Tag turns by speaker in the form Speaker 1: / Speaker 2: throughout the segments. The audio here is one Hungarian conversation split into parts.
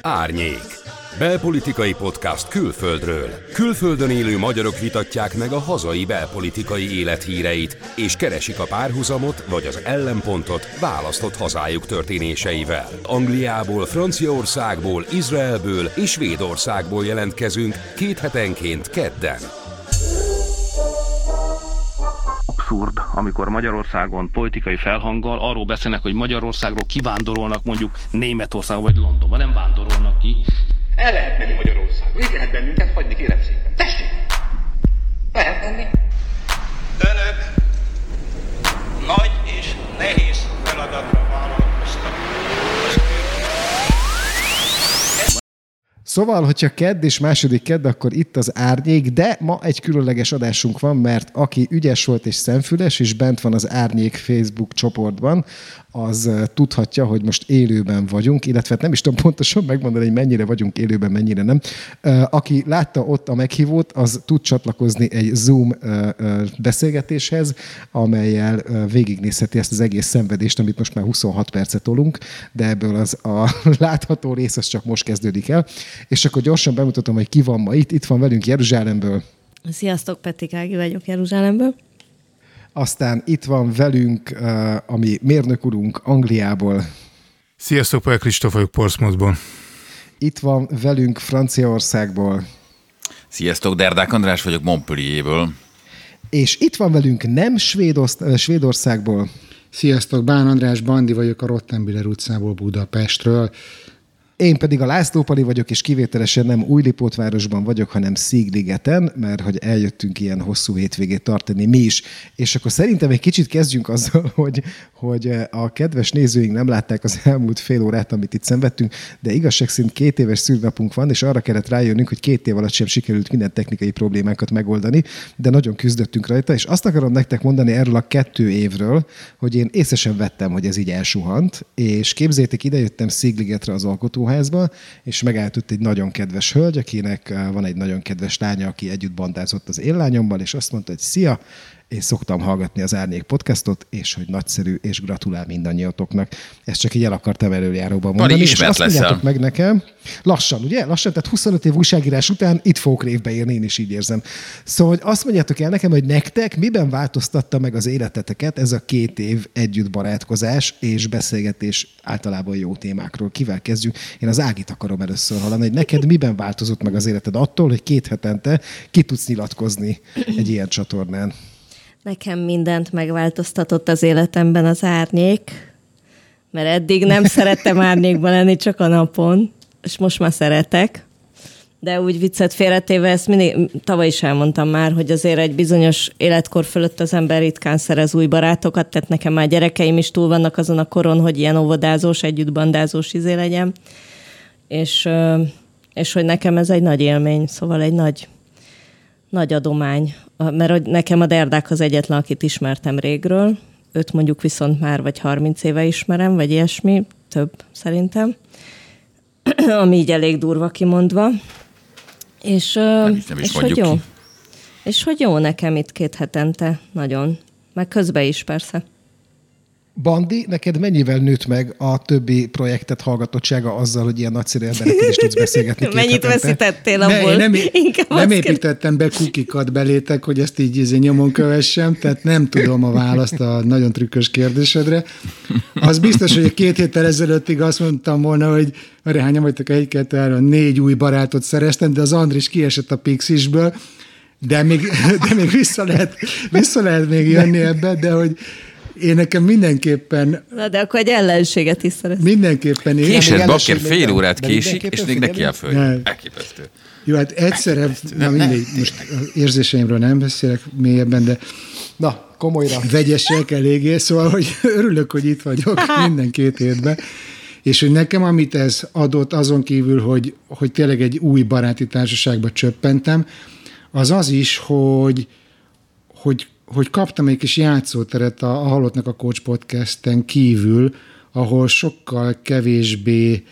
Speaker 1: Árnyék. Belpolitikai podcast külföldről. Külföldön élő magyarok vitatják meg a hazai belpolitikai élethíreit, és keresik a párhuzamot vagy az ellenpontot választott hazájuk történéseivel. Angliából, Franciaországból, Izraelből és Svédországból jelentkezünk két hetenként kedden
Speaker 2: abszurd, amikor Magyarországon politikai felhanggal arról beszélnek, hogy Magyarországról kivándorolnak mondjuk Németországba vagy Londonba, nem vándorolnak ki.
Speaker 3: El lehet menni Magyarországon, így lehet bennünket hagyni, kérem szépen. Tessék! Lehet menni.
Speaker 4: Önök nagy és nehéz feladatra
Speaker 5: Szóval, hogyha kedd és második kedd, akkor itt az árnyék, de ma egy különleges adásunk van, mert aki ügyes volt és szemfüles, és bent van az árnyék Facebook csoportban, az tudhatja, hogy most élőben vagyunk, illetve hát nem is tudom pontosan megmondani, hogy mennyire vagyunk élőben, mennyire nem. Aki látta ott a meghívót, az tud csatlakozni egy Zoom beszélgetéshez, amelyel végignézheti ezt az egész szenvedést, amit most már 26 percet tolunk, de ebből az a látható rész az csak most kezdődik el. És akkor gyorsan bemutatom, hogy ki van ma itt. Itt van velünk Jeruzsálemből.
Speaker 6: Sziasztok, Peti Kági vagyok Jeruzsálemből.
Speaker 5: Aztán itt van velünk uh, ami mérnök urunk Angliából.
Speaker 7: Sziasztok, Pál Kristóf vagyok Portsmouthból.
Speaker 5: Itt van velünk Franciaországból.
Speaker 8: Sziasztok, Derdák András vagyok Montpellierből.
Speaker 5: És itt van velünk nem Svédoszt- Svédországból.
Speaker 9: Sziasztok, Bán András Bandi vagyok a Rottenbiller utcából Budapestről.
Speaker 5: Én pedig a László Pali vagyok, és kivételesen nem Újlipótvárosban vagyok, hanem Szigligeten, mert hogy eljöttünk ilyen hosszú hétvégét tartani mi is. És akkor szerintem egy kicsit kezdjünk azzal, hogy, hogy a kedves nézőink nem látták az elmúlt fél órát, amit itt szenvedtünk, de igazság szerint két éves szűrnapunk van, és arra kellett rájönnünk, hogy két év alatt sem sikerült minden technikai problémákat megoldani, de nagyon küzdöttünk rajta, és azt akarom nektek mondani erről a kettő évről, hogy én észesen vettem, hogy ez így elsuhant, és képzétek, ide jöttem Szigligetre az alkotó alsóházba, és megállt ott egy nagyon kedves hölgy, akinek eh, van egy nagyon kedves lánya, aki együtt bandázott az én lányommal, és azt mondta, hogy szia, és szoktam hallgatni az Árnyék podcastot, és hogy nagyszerű, és gratulál mindannyiatoknak. Ezt csak így el akartam előjáróban mondani.
Speaker 8: Pari,
Speaker 5: és azt mondjátok meg nekem, lassan, ugye? Lassan, tehát 25 év újságírás után itt fogok révbe érni, én is így érzem. Szóval, hogy azt mondjátok el nekem, hogy nektek miben változtatta meg az életeteket ez a két év együtt barátkozás és beszélgetés általában jó témákról. Kivel kezdjük? Én az Ágit akarom először hallani, hogy neked miben változott meg az életed attól, hogy két hetente ki tudsz nyilatkozni egy ilyen csatornán?
Speaker 6: Nekem mindent megváltoztatott az életemben az árnyék, mert eddig nem szerettem árnyékban lenni, csak a napon, és most már szeretek. De úgy viccet félretéve, ezt mindig, tavaly is elmondtam már, hogy azért egy bizonyos életkor fölött az ember ritkán szerez új barátokat, tehát nekem már gyerekeim is túl vannak azon a koron, hogy ilyen óvodázós, együtt bandázós izé legyen. És, és hogy nekem ez egy nagy élmény, szóval egy nagy, nagy adomány, mert nekem a Derdák az egyetlen, akit ismertem régről, őt mondjuk viszont már vagy 30 éve ismerem, vagy ilyesmi, több szerintem, ami így elég durva kimondva. És,
Speaker 8: Nem is, nem is
Speaker 6: és hogy jó.
Speaker 8: ki.
Speaker 6: És hogy jó nekem itt két hetente, nagyon. Meg közben is persze.
Speaker 5: Bandi, neked mennyivel nőtt meg a többi projektet hallgatottsága azzal, hogy ilyen nagyszerű emberekkel is tudsz beszélgetni?
Speaker 6: Mennyit
Speaker 5: hetente?
Speaker 6: veszítettél
Speaker 9: Ne,
Speaker 6: abból?
Speaker 9: én nem,
Speaker 6: Inkább
Speaker 9: nem építettem be kukikat belétek, hogy ezt így izé nyomon kövessem, tehát nem tudom a választ a nagyon trükkös kérdésedre. Az biztos, hogy két héttel ezelőttig azt mondtam volna, hogy arra hányan vagytok, egy, kettő, három, négy új barátot szereztem, de az Andris kiesett a Pixisből, de még, de még vissza, lehet, vissza lehet még jönni ebbe, de hogy én nekem mindenképpen,
Speaker 6: Na, de akkor egy ellenséget is szeretsz.
Speaker 9: mindenképpen én,
Speaker 8: Késett, bakker fél órát késik, és még neki el föl. Elképesztő.
Speaker 9: Jó, hát egyszerre, na mindegy, most érzéseimről nem beszélek mélyebben, de
Speaker 5: Na, komolyra.
Speaker 9: vegyesek eléggé, szóval, hogy örülök, hogy itt vagyok minden két hétben, és hogy nekem, amit ez adott, azon kívül, hogy, hogy tényleg egy új baráti társaságba csöppentem, az az is, hogy, hogy, hogy kaptam egy kis játszóteret a, a Halottnak a Coach podcasten kívül, ahol sokkal kevésbé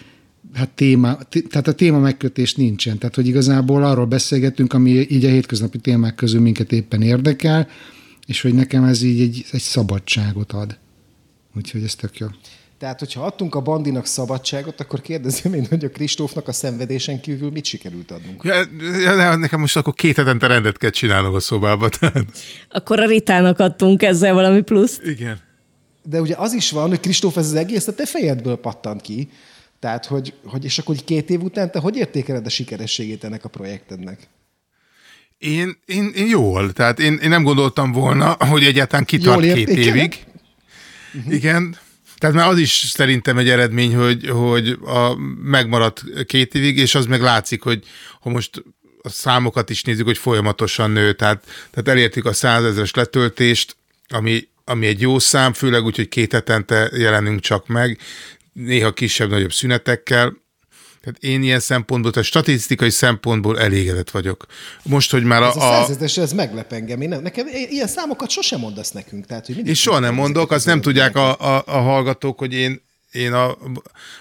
Speaker 9: hát téma, té- tehát a téma megkötés nincsen. Tehát, hogy igazából arról beszélgetünk, ami így a hétköznapi témák közül minket éppen érdekel, és hogy nekem ez így egy, egy szabadságot ad. Úgyhogy ez tök jó.
Speaker 5: Tehát, hogyha adtunk a bandinak szabadságot, akkor kérdezem én, hogy a Kristófnak a szenvedésen kívül mit sikerült adnunk?
Speaker 7: Ja, ja, nekem most akkor két hetente rendet kell csinálnom a szobába. Tehát.
Speaker 6: Akkor a Ritának adtunk ezzel valami pluszt.
Speaker 7: Igen.
Speaker 5: De ugye az is van, hogy Kristóf ez az egész a te fejedből pattant ki. Tehát, hogy, hogy és akkor két év után te hogy értékeled a sikerességét ennek a projektednek?
Speaker 7: Én, én, én jól, tehát én, én nem gondoltam volna, hogy egyáltalán kitart
Speaker 5: Jól
Speaker 7: két évig. Igen, tehát már az is szerintem egy eredmény, hogy, hogy a, megmaradt két évig, és az meg látszik, hogy ha most a számokat is nézzük, hogy folyamatosan nő, tehát, tehát elértük a százezres letöltést, ami, ami egy jó szám, főleg úgy, hogy két hetente jelenünk csak meg, néha kisebb-nagyobb szünetekkel, tehát én ilyen szempontból, tehát statisztikai szempontból elégedett vagyok. Most, hogy már a...
Speaker 5: Ez a százezres, ez meglep engem. Én nem, nekem ilyen számokat sosem mondasz nekünk. Tehát, hogy
Speaker 7: És soha nem mondok, azt nem tudják a, a, a hallgatók, hogy én, én a,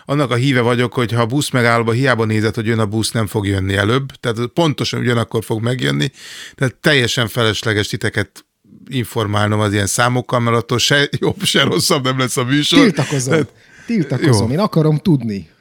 Speaker 7: annak a híve vagyok, hogy ha a busz megállóba hiába nézed, hogy jön a busz, nem fog jönni előbb. Tehát pontosan ugyanakkor fog megjönni. Tehát teljesen felesleges titeket informálnom az ilyen számokkal, mert attól se jobb, se rosszabb nem lesz a műsor.
Speaker 5: Tiltakozom.
Speaker 7: Tehát,
Speaker 5: Tiltakozom.
Speaker 7: Jó.
Speaker 5: Én akarom tudni.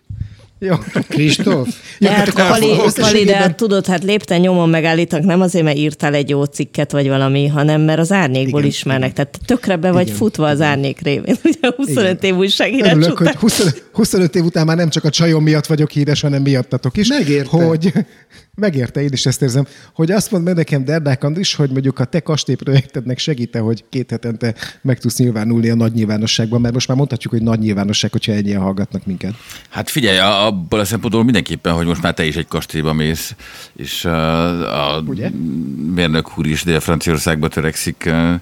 Speaker 5: Jó.
Speaker 9: Kristóf?
Speaker 6: Hát,
Speaker 5: akkor
Speaker 6: Pali, Pali, de hát tudod, hát lépten nyomon megállítanak, nem azért, mert írtál egy jó cikket, vagy valami, hanem mert az árnyékból
Speaker 5: Igen,
Speaker 6: ismernek. Tehát tökre be vagy
Speaker 5: Igen,
Speaker 6: futva az árnyék révén. Ugye 25 év újságírás
Speaker 5: Örülök,
Speaker 6: után.
Speaker 5: hogy 25, 25 év után már nem csak a csajom miatt vagyok híres, hanem miattatok is.
Speaker 9: Megérte.
Speaker 5: Hogy, megérte, én is ezt érzem, hogy azt mondd meg nekem, Derdák Andris, hogy mondjuk a te kastélyprojektednek segíte, hogy két hetente meg tudsz nyilvánulni a nagy nyilvánosságban, mert most már mondhatjuk, hogy nagy nyilvánosság, hogyha ennyien hallgatnak minket.
Speaker 8: Hát figyelj, abból a szempontból mindenképpen, hogy most már te is egy kastélyba mész, és a, a
Speaker 5: Ugye?
Speaker 8: mérnök úr is Dél-Franciaországba törekszik, ö,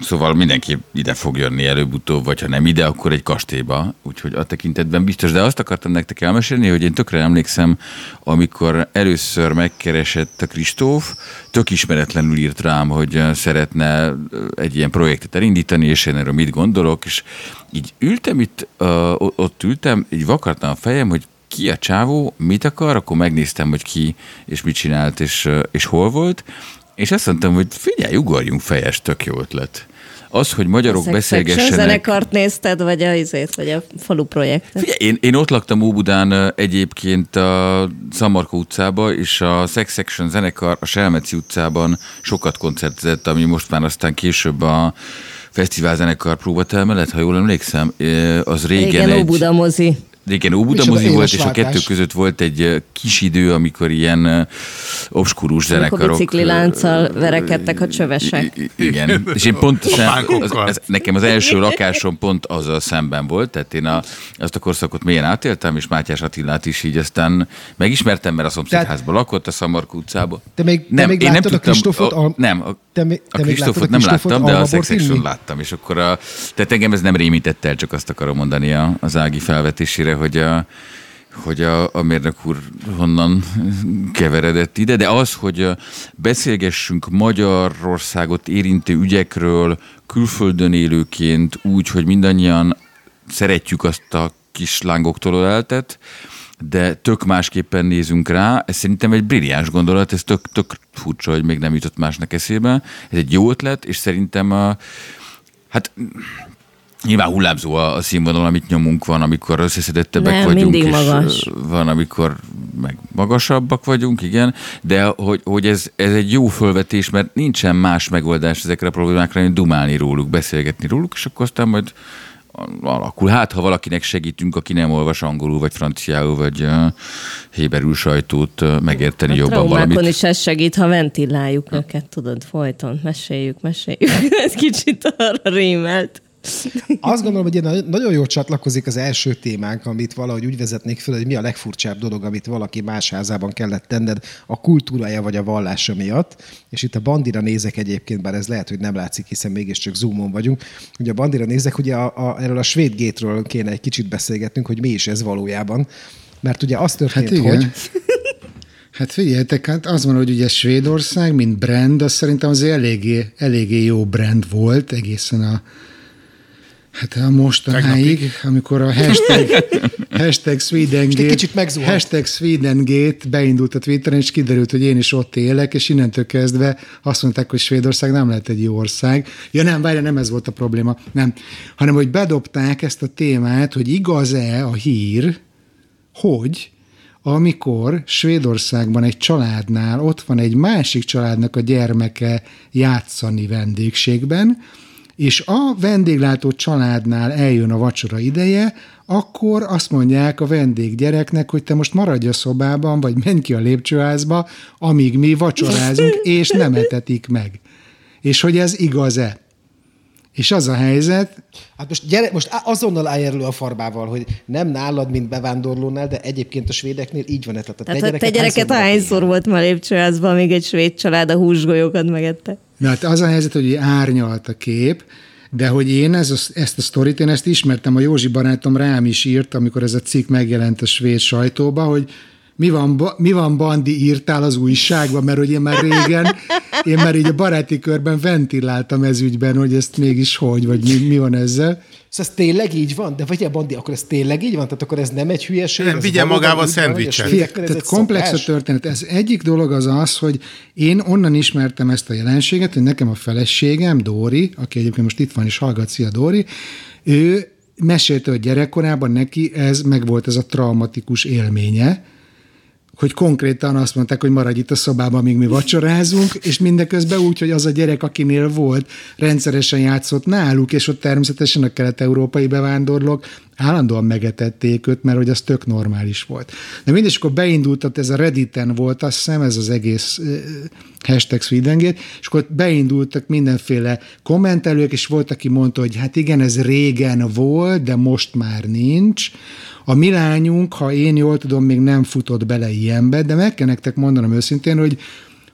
Speaker 8: szóval mindenki ide fog jönni előbb-utóbb, vagy ha nem ide, akkor egy kastélyba, úgyhogy a tekintetben biztos. De azt akartam nektek elmesélni, hogy én tökre emlékszem, amikor először megkeresett a Kristóf, tök ismeretlenül írt rám, hogy szeretne egy ilyen projektet elindítani, és én erről mit gondolok, és így ültem itt, ott ültem, így vakartam a fejem, hogy ki a csávó, mit akar, akkor megnéztem, hogy ki és mit csinált, és, és hol volt, és azt mondtam, hogy figyelj, ugorjunk fejes, tök jó ötlet. Az, hogy magyarok
Speaker 6: Section
Speaker 8: beszélgessenek...
Speaker 6: zenekart nézted, vagy a, izét, vagy a falu projektet?
Speaker 8: Figyelj, én, én ott laktam Óbudán egyébként a Szamarka utcába, és a Sex Section zenekar a Selmeci utcában sokat koncertezett, ami most már aztán később a fesztivál zenekar próbaterme lett, ha jól emlékszem, az régen,
Speaker 6: Igen,
Speaker 8: egy...
Speaker 6: Óbuda mozi.
Speaker 8: Igen, Óbuda mozi volt, és a kettő között volt egy ö, kis idő, amikor ilyen ö, obskurus
Speaker 6: Amikor
Speaker 8: zenekarok...
Speaker 6: bicikli
Speaker 8: ö,
Speaker 6: lánccal verekedtek a csövesek.
Speaker 8: Igen, és én pont
Speaker 7: A
Speaker 8: az,
Speaker 7: bánkokkal.
Speaker 8: az, nekem az első lakásom pont azzal szemben volt, tehát én a, azt a korszakot mélyen átéltem, és Mátyás Attilát is így aztán megismertem, mert a szomszédházban lakott, a Szamarkó utcába.
Speaker 5: Te még- te még
Speaker 8: én
Speaker 5: a Kristófot?
Speaker 8: A,
Speaker 5: A-
Speaker 8: nem, a,
Speaker 5: te
Speaker 8: a
Speaker 5: te még
Speaker 8: Kristófot
Speaker 5: a
Speaker 8: nem
Speaker 5: Kristófot
Speaker 8: láttam, de a Sex láttam, és akkor a, tehát engem ez nem rémített el, csak azt akarom mondani a, az Ági felvetésére, hogy a, hogy a, a mérnök úr honnan keveredett ide, de az, hogy beszélgessünk Magyarországot érintő ügyekről külföldön élőként úgy, hogy mindannyian szeretjük azt a kis lángoktól öleltet, de tök másképpen nézünk rá. Ez szerintem egy brilliáns gondolat, ez tök, tök furcsa, hogy még nem jutott másnak eszébe. Ez egy jó ötlet, és szerintem a, hát Nyilván hullámzó a, a színvonal, amit nyomunk, van, amikor összeszedettebbek
Speaker 6: Nem,
Speaker 8: vagyunk, és
Speaker 6: magas.
Speaker 8: van, amikor meg magasabbak vagyunk, igen, de hogy, hogy ez, ez egy jó fölvetés, mert nincsen más megoldás ezekre a problémákra, mint dumálni róluk, beszélgetni róluk, és akkor aztán majd alakul. Hát, ha valakinek segítünk, aki nem olvas angolul, vagy franciául, vagy uh, héberül sajtót uh, megérteni
Speaker 6: A
Speaker 8: jobban valamit.
Speaker 6: is ez segít, ha ventiláljuk őket, tudod, folyton. Meséljük, meséljük. ez kicsit arra rímelt.
Speaker 5: Azt gondolom, hogy ilyen nagyon jól csatlakozik az első témánk, amit valahogy úgy vezetnék fel, hogy mi a legfurcsább dolog, amit valaki más házában kellett tenned a kultúrája vagy a vallása miatt. És itt a bandira nézek egyébként, bár ez lehet, hogy nem látszik, hiszen mégiscsak zoomon vagyunk. Ugye a bandira nézek, ugye a, a, erről a svéd gétről kéne egy kicsit beszélgetnünk, hogy mi is ez valójában. Mert ugye az történt,
Speaker 9: Hát igen.
Speaker 5: hogy
Speaker 9: Hát figyeljetek, hát az van, hogy ugye Svédország, mint brand, az szerintem azért eléggé, eléggé jó brand volt egészen a Hát a mostanáig, amikor a hashtag, hashtag Swedengate, hashtag Swedengate beindult a Twitteren, és kiderült, hogy én is ott élek, és innentől kezdve azt mondták, hogy Svédország nem lehet egy jó ország. Ja nem, várja, nem ez volt a probléma, nem. Hanem, hogy bedobták ezt a témát, hogy igaz-e a hír, hogy amikor Svédországban egy családnál ott van egy másik családnak a gyermeke játszani vendégségben, és a vendéglátó családnál eljön a vacsora ideje, akkor azt mondják a vendéggyereknek, hogy te most maradj a szobában, vagy menj ki a lépcsőházba, amíg mi vacsorázunk, és nem etetik meg. És hogy ez igaz-e? És az a helyzet,
Speaker 5: Hát most, gyere, most azonnal állj elő a farbával, hogy nem nálad, mint bevándorlónál, de egyébként a svédeknél így van. Tehát a
Speaker 6: Tehát te, te gyereket hányszor volt már lépcsőházban, még egy svéd család a húsgolyókat megette?
Speaker 9: Na hát az a helyzet, hogy árnyalt a kép, de hogy én ez a, ezt a sztorit, én ezt ismertem, a Józsi barátom rám is írt, amikor ez a cikk megjelent a svéd sajtóba, hogy mi van, ba- mi van Bandi, írtál az újságban, mert hogy én már régen, én már így a baráti körben ventiláltam ez ügyben, hogy ezt mégis hogy, vagy mi, mi van ezzel.
Speaker 5: Szóval ez tényleg így van? De vagy Bandi, akkor ez tényleg így van? Tehát akkor ez nem egy hülyeség?
Speaker 7: Nem, vigye magával szendvicset.
Speaker 5: ez
Speaker 9: Tehát komplex a történet. Ez egyik dolog az az, hogy én onnan ismertem ezt a jelenséget, hogy nekem a feleségem, Dóri, aki egyébként most itt van és hallgat, szia Dóri, ő mesélte, hogy gyerekkorában neki ez meg volt ez a traumatikus élménye, hogy konkrétan azt mondták, hogy maradj itt a szobában, amíg mi vacsorázunk, és mindeközben úgy, hogy az a gyerek, akinél volt, rendszeresen játszott náluk, és ott természetesen a kelet-európai bevándorlók állandóan megetették őt, mert hogy az tök normális volt. De mindegy, akkor beindult, ott ez a Redditen volt, azt hiszem, ez az egész hashtag Swedengate, és akkor beindultak mindenféle kommentelők, és volt, aki mondta, hogy hát igen, ez régen volt, de most már nincs. A mi lányunk, ha én jól tudom, még nem futott bele ilyenbe, de meg kell nektek mondanom őszintén, hogy,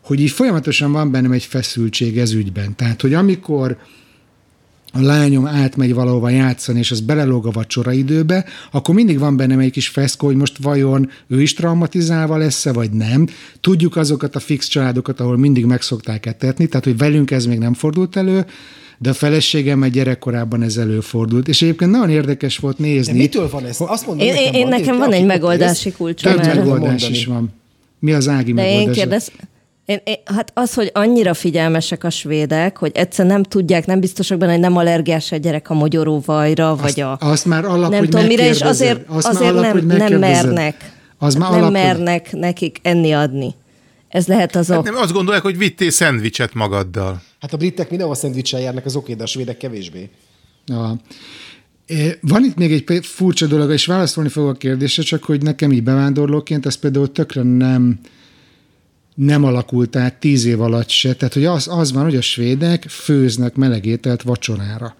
Speaker 9: hogy így folyamatosan van bennem egy feszültség ez ügyben. Tehát, hogy amikor a lányom átmegy valahova játszani, és az belelóg a vacsora időbe, akkor mindig van bennem egy kis feszkó, hogy most vajon ő is traumatizálva lesz-e, vagy nem. Tudjuk azokat a fix családokat, ahol mindig meg szokták etetni, tehát hogy velünk ez még nem fordult elő, de a feleségem egy gyerekkorában ez előfordult. És egyébként nagyon érdekes volt
Speaker 5: De
Speaker 9: nézni.
Speaker 5: mitől van ez? Azt mondom
Speaker 6: Én, én,
Speaker 5: nekem,
Speaker 6: én
Speaker 5: Bandi,
Speaker 6: nekem van egy megoldási kulcsom
Speaker 9: Több megoldás
Speaker 5: mondani.
Speaker 9: is van. Mi az Ági
Speaker 6: De én
Speaker 9: megoldása?
Speaker 6: kérdez, én, én, hát az, hogy annyira figyelmesek a svédek, hogy egyszer nem tudják, nem biztosak benne, hogy nem allergiás a gyerek a mogyoróvajra, vagy a...
Speaker 9: azt már alap,
Speaker 6: nem
Speaker 9: hogy
Speaker 6: tudom mire, és azért,
Speaker 9: Azt már
Speaker 6: azért
Speaker 9: alap,
Speaker 6: nem,
Speaker 9: hogy
Speaker 6: nem mernek.
Speaker 9: Az már
Speaker 6: nem
Speaker 9: alap, hogy-
Speaker 6: mernek nekik enni adni. Ez lehet az
Speaker 7: Hát
Speaker 6: ok.
Speaker 7: nem, azt gondolják, hogy vittél szendvicset magaddal.
Speaker 5: Hát a britek mindenhol szendvicsel járnak, az oké, de a svédek kevésbé.
Speaker 9: Ja. Van itt még egy furcsa dolog, és válaszolni fogok a kérdésre, csak hogy nekem így bevándorlóként ez például tökre nem, nem alakult át tíz év alatt se. Tehát, hogy az, az van, hogy a svédek főznek meleg ételt vacsorára.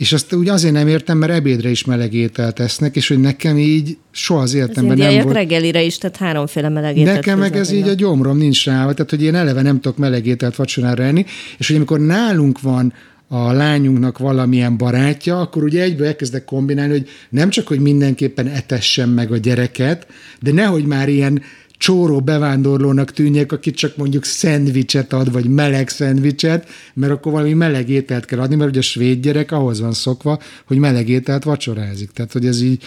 Speaker 9: És azt úgy azért nem értem, mert ebédre is meleg ételt esznek, és hogy nekem így soha az
Speaker 6: Az
Speaker 9: életemben nem
Speaker 6: indiaiak
Speaker 9: volt.
Speaker 6: reggelire is, tehát háromféle melegételt
Speaker 9: Nekem meg ez így a gyomrom nincs rá, tehát hogy én eleve nem tudok meleg ételt vacsorára enni, és hogy amikor nálunk van a lányunknak valamilyen barátja, akkor ugye egyből elkezdek kombinálni, hogy nem csak, hogy mindenképpen etessen meg a gyereket, de nehogy már ilyen csóró bevándorlónak tűnjek, aki csak mondjuk szendvicset ad, vagy meleg szendvicset, mert akkor valami meleg ételt kell adni, mert ugye a svéd gyerek ahhoz van szokva, hogy meleg ételt vacsorázik. Tehát, hogy ez így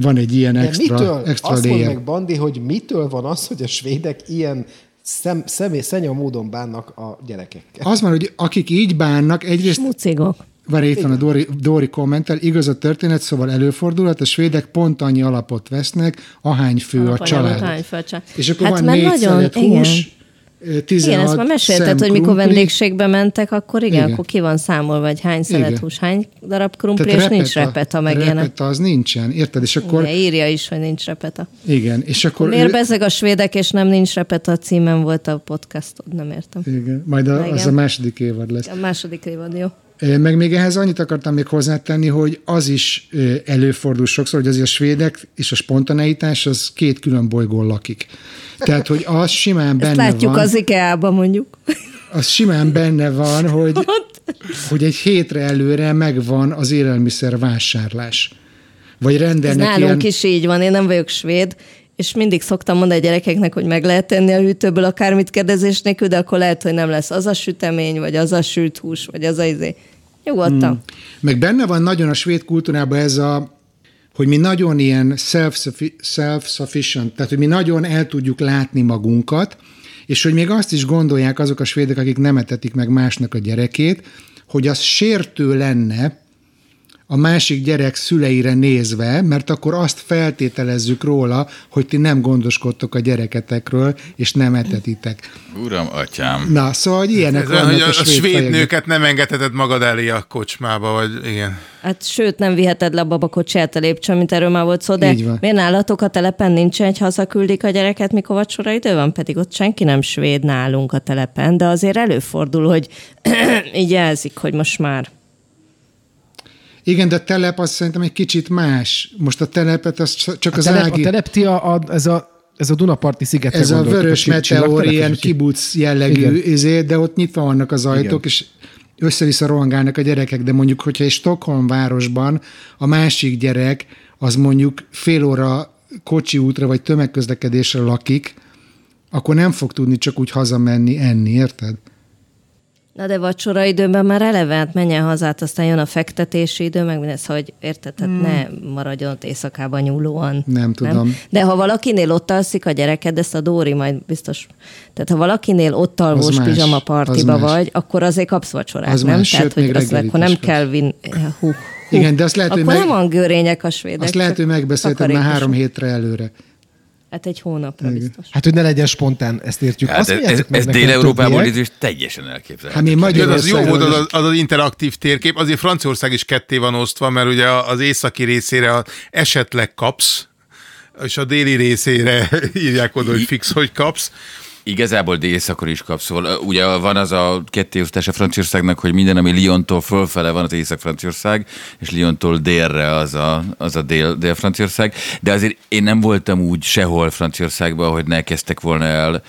Speaker 9: van egy ilyen
Speaker 5: De
Speaker 9: extra,
Speaker 5: mitől,
Speaker 9: extra
Speaker 5: azt
Speaker 9: layer.
Speaker 5: meg, Bandi, hogy mitől van az, hogy a svédek ilyen szem, személy, szenya módon bánnak a gyerekekkel?
Speaker 9: Az van, hogy akik így bánnak, egyrészt
Speaker 6: Smucigok.
Speaker 9: Várj, itt van a Dori, Dori kommentel, igaz a történet, szóval előfordulhat, a svédek pont annyi alapot vesznek, ahány fő a
Speaker 6: Alapanyag,
Speaker 9: család.
Speaker 6: ahány fő a család.
Speaker 9: És akkor
Speaker 6: Hát
Speaker 9: van négy
Speaker 6: nagyon-
Speaker 9: hús, ö, 16
Speaker 6: Igen, ezt már mesélted, hogy mikor vendégségbe mentek, akkor igen,
Speaker 9: Igen.
Speaker 6: akkor ki van számolva, hogy hány szelet hús, hány darab krumpli,
Speaker 9: Tehát
Speaker 6: és nincs repeta, meg ilyenek.
Speaker 9: Repeta az nincsen, érted? És akkor,
Speaker 6: Igen, írja is, hogy nincs repeta.
Speaker 9: igen, és akkor...
Speaker 6: Miért bezeg a svédek, és nem nincs repeta a címen volt a podcastod, nem értem.
Speaker 9: Igen, majd a,
Speaker 6: Igen.
Speaker 9: az a második évad lesz.
Speaker 6: A második évad, jó.
Speaker 9: Meg még ehhez annyit akartam még hozzátenni, hogy az is előfordul sokszor, hogy azért a svédek és a spontaneitás az két külön bolygón lakik. Tehát, hogy az simán
Speaker 6: Ezt
Speaker 9: benne
Speaker 6: látjuk
Speaker 9: van.
Speaker 6: az IKEA-ban mondjuk.
Speaker 9: az simán benne van, hogy, hogy egy hétre előre megvan az élelmiszer vásárlás. Vagy
Speaker 6: Ez
Speaker 9: rendelnek
Speaker 6: nálunk
Speaker 9: ilyen...
Speaker 6: is így van, én nem vagyok svéd, és mindig szoktam mondani a gyerekeknek, hogy meg lehet tenni a hűtőből akármit kérdezés nélkül, de akkor lehet, hogy nem lesz az a sütemény, vagy az a sült hús, vagy az a izé. Nyugodtan. Mm.
Speaker 9: Meg benne van nagyon a svéd kultúrában ez a, hogy mi nagyon ilyen self-sufficient, tehát hogy mi nagyon el tudjuk látni magunkat, és hogy még azt is gondolják azok a svédek, akik nem etetik meg másnak a gyerekét, hogy az sértő lenne, a másik gyerek szüleire nézve, mert akkor azt feltételezzük róla, hogy ti nem gondoskodtok a gyereketekről, és nem etetitek.
Speaker 8: Uram, atyám.
Speaker 9: Na, szóval hogy ilyenek
Speaker 7: Ez
Speaker 9: vannak a,
Speaker 7: a,
Speaker 9: svéd
Speaker 7: svéd nőket nem engedheted magad elé a kocsmába, vagy igen.
Speaker 6: Hát sőt, nem viheted le a babakocsiját a lépcsőn, mint erről már volt szó, de
Speaker 9: Így van.
Speaker 6: miért nálatok a telepen nincs egy hazaküldik a gyereket, mikor vacsora idő van, pedig ott senki nem svéd nálunk a telepen, de azért előfordul, hogy így jelzik, hogy most már.
Speaker 9: Igen, de a telep az szerintem egy kicsit más. Most a telepet az csak
Speaker 5: A
Speaker 9: az
Speaker 5: telep,
Speaker 9: ági...
Speaker 5: a telep ti a, ez a ez a Dunaparti szigetre
Speaker 9: Ez a vörös meteor, ilyen kibuc jellegű izé, de ott nyitva vannak az ajtók,
Speaker 5: Igen.
Speaker 9: és össze-vissza rohangálnak a gyerekek, de mondjuk, hogyha egy Stockholm városban a másik gyerek, az mondjuk fél óra kocsi útra vagy tömegközlekedésre lakik, akkor nem fog tudni csak úgy hazamenni enni, érted?
Speaker 6: Na de vacsora időben már eleve, hát menjen hazát, aztán jön a fektetési idő, meg mindez, hogy érted, tehát hmm. ne maradjon ott éjszakában nyúlóan.
Speaker 9: Nem tudom.
Speaker 6: De ha valakinél ott alszik a gyereked, ezt a Dóri majd biztos... Tehát ha valakinél ott alvós pizsama partiba vagy, akkor azért kapsz vacsorát,
Speaker 9: Az
Speaker 6: nem?
Speaker 9: más,
Speaker 6: Tehát,
Speaker 9: sőt,
Speaker 6: hogy azt akkor nem kell vin... Hú, hú.
Speaker 9: Igen, de azt lehet, hogy
Speaker 6: akkor
Speaker 9: meg-
Speaker 6: nem van görények a svédek.
Speaker 9: Azt lehet, hogy megbeszélted már három hétre előre.
Speaker 6: Hát egy hónapra biztos.
Speaker 5: Hát, hogy ne legyen spontán, ezt értjük.
Speaker 8: Hát
Speaker 5: Azt
Speaker 8: ez, ez, ez
Speaker 5: többiek,
Speaker 8: nézve teljesen elképzelhető.
Speaker 9: Hát mi
Speaker 7: Igen, az jó
Speaker 9: Magyarországon...
Speaker 7: volt az, az az interaktív térkép, azért Franciaország is ketté van osztva, mert ugye az északi részére esetleg kapsz, és a déli részére írják oda, hogy fix, hogy kapsz.
Speaker 8: Igazából délszakor is kapsz. Szóval, ugye van az a kettéosztása Franciaországnak, hogy minden, ami Lyontól fölfele van, az Észak-Franciaország, és Lyontól délre az a, az a dél, dél-Franciaország. De azért én nem voltam úgy sehol Franciaországban, hogy ne kezdtek volna el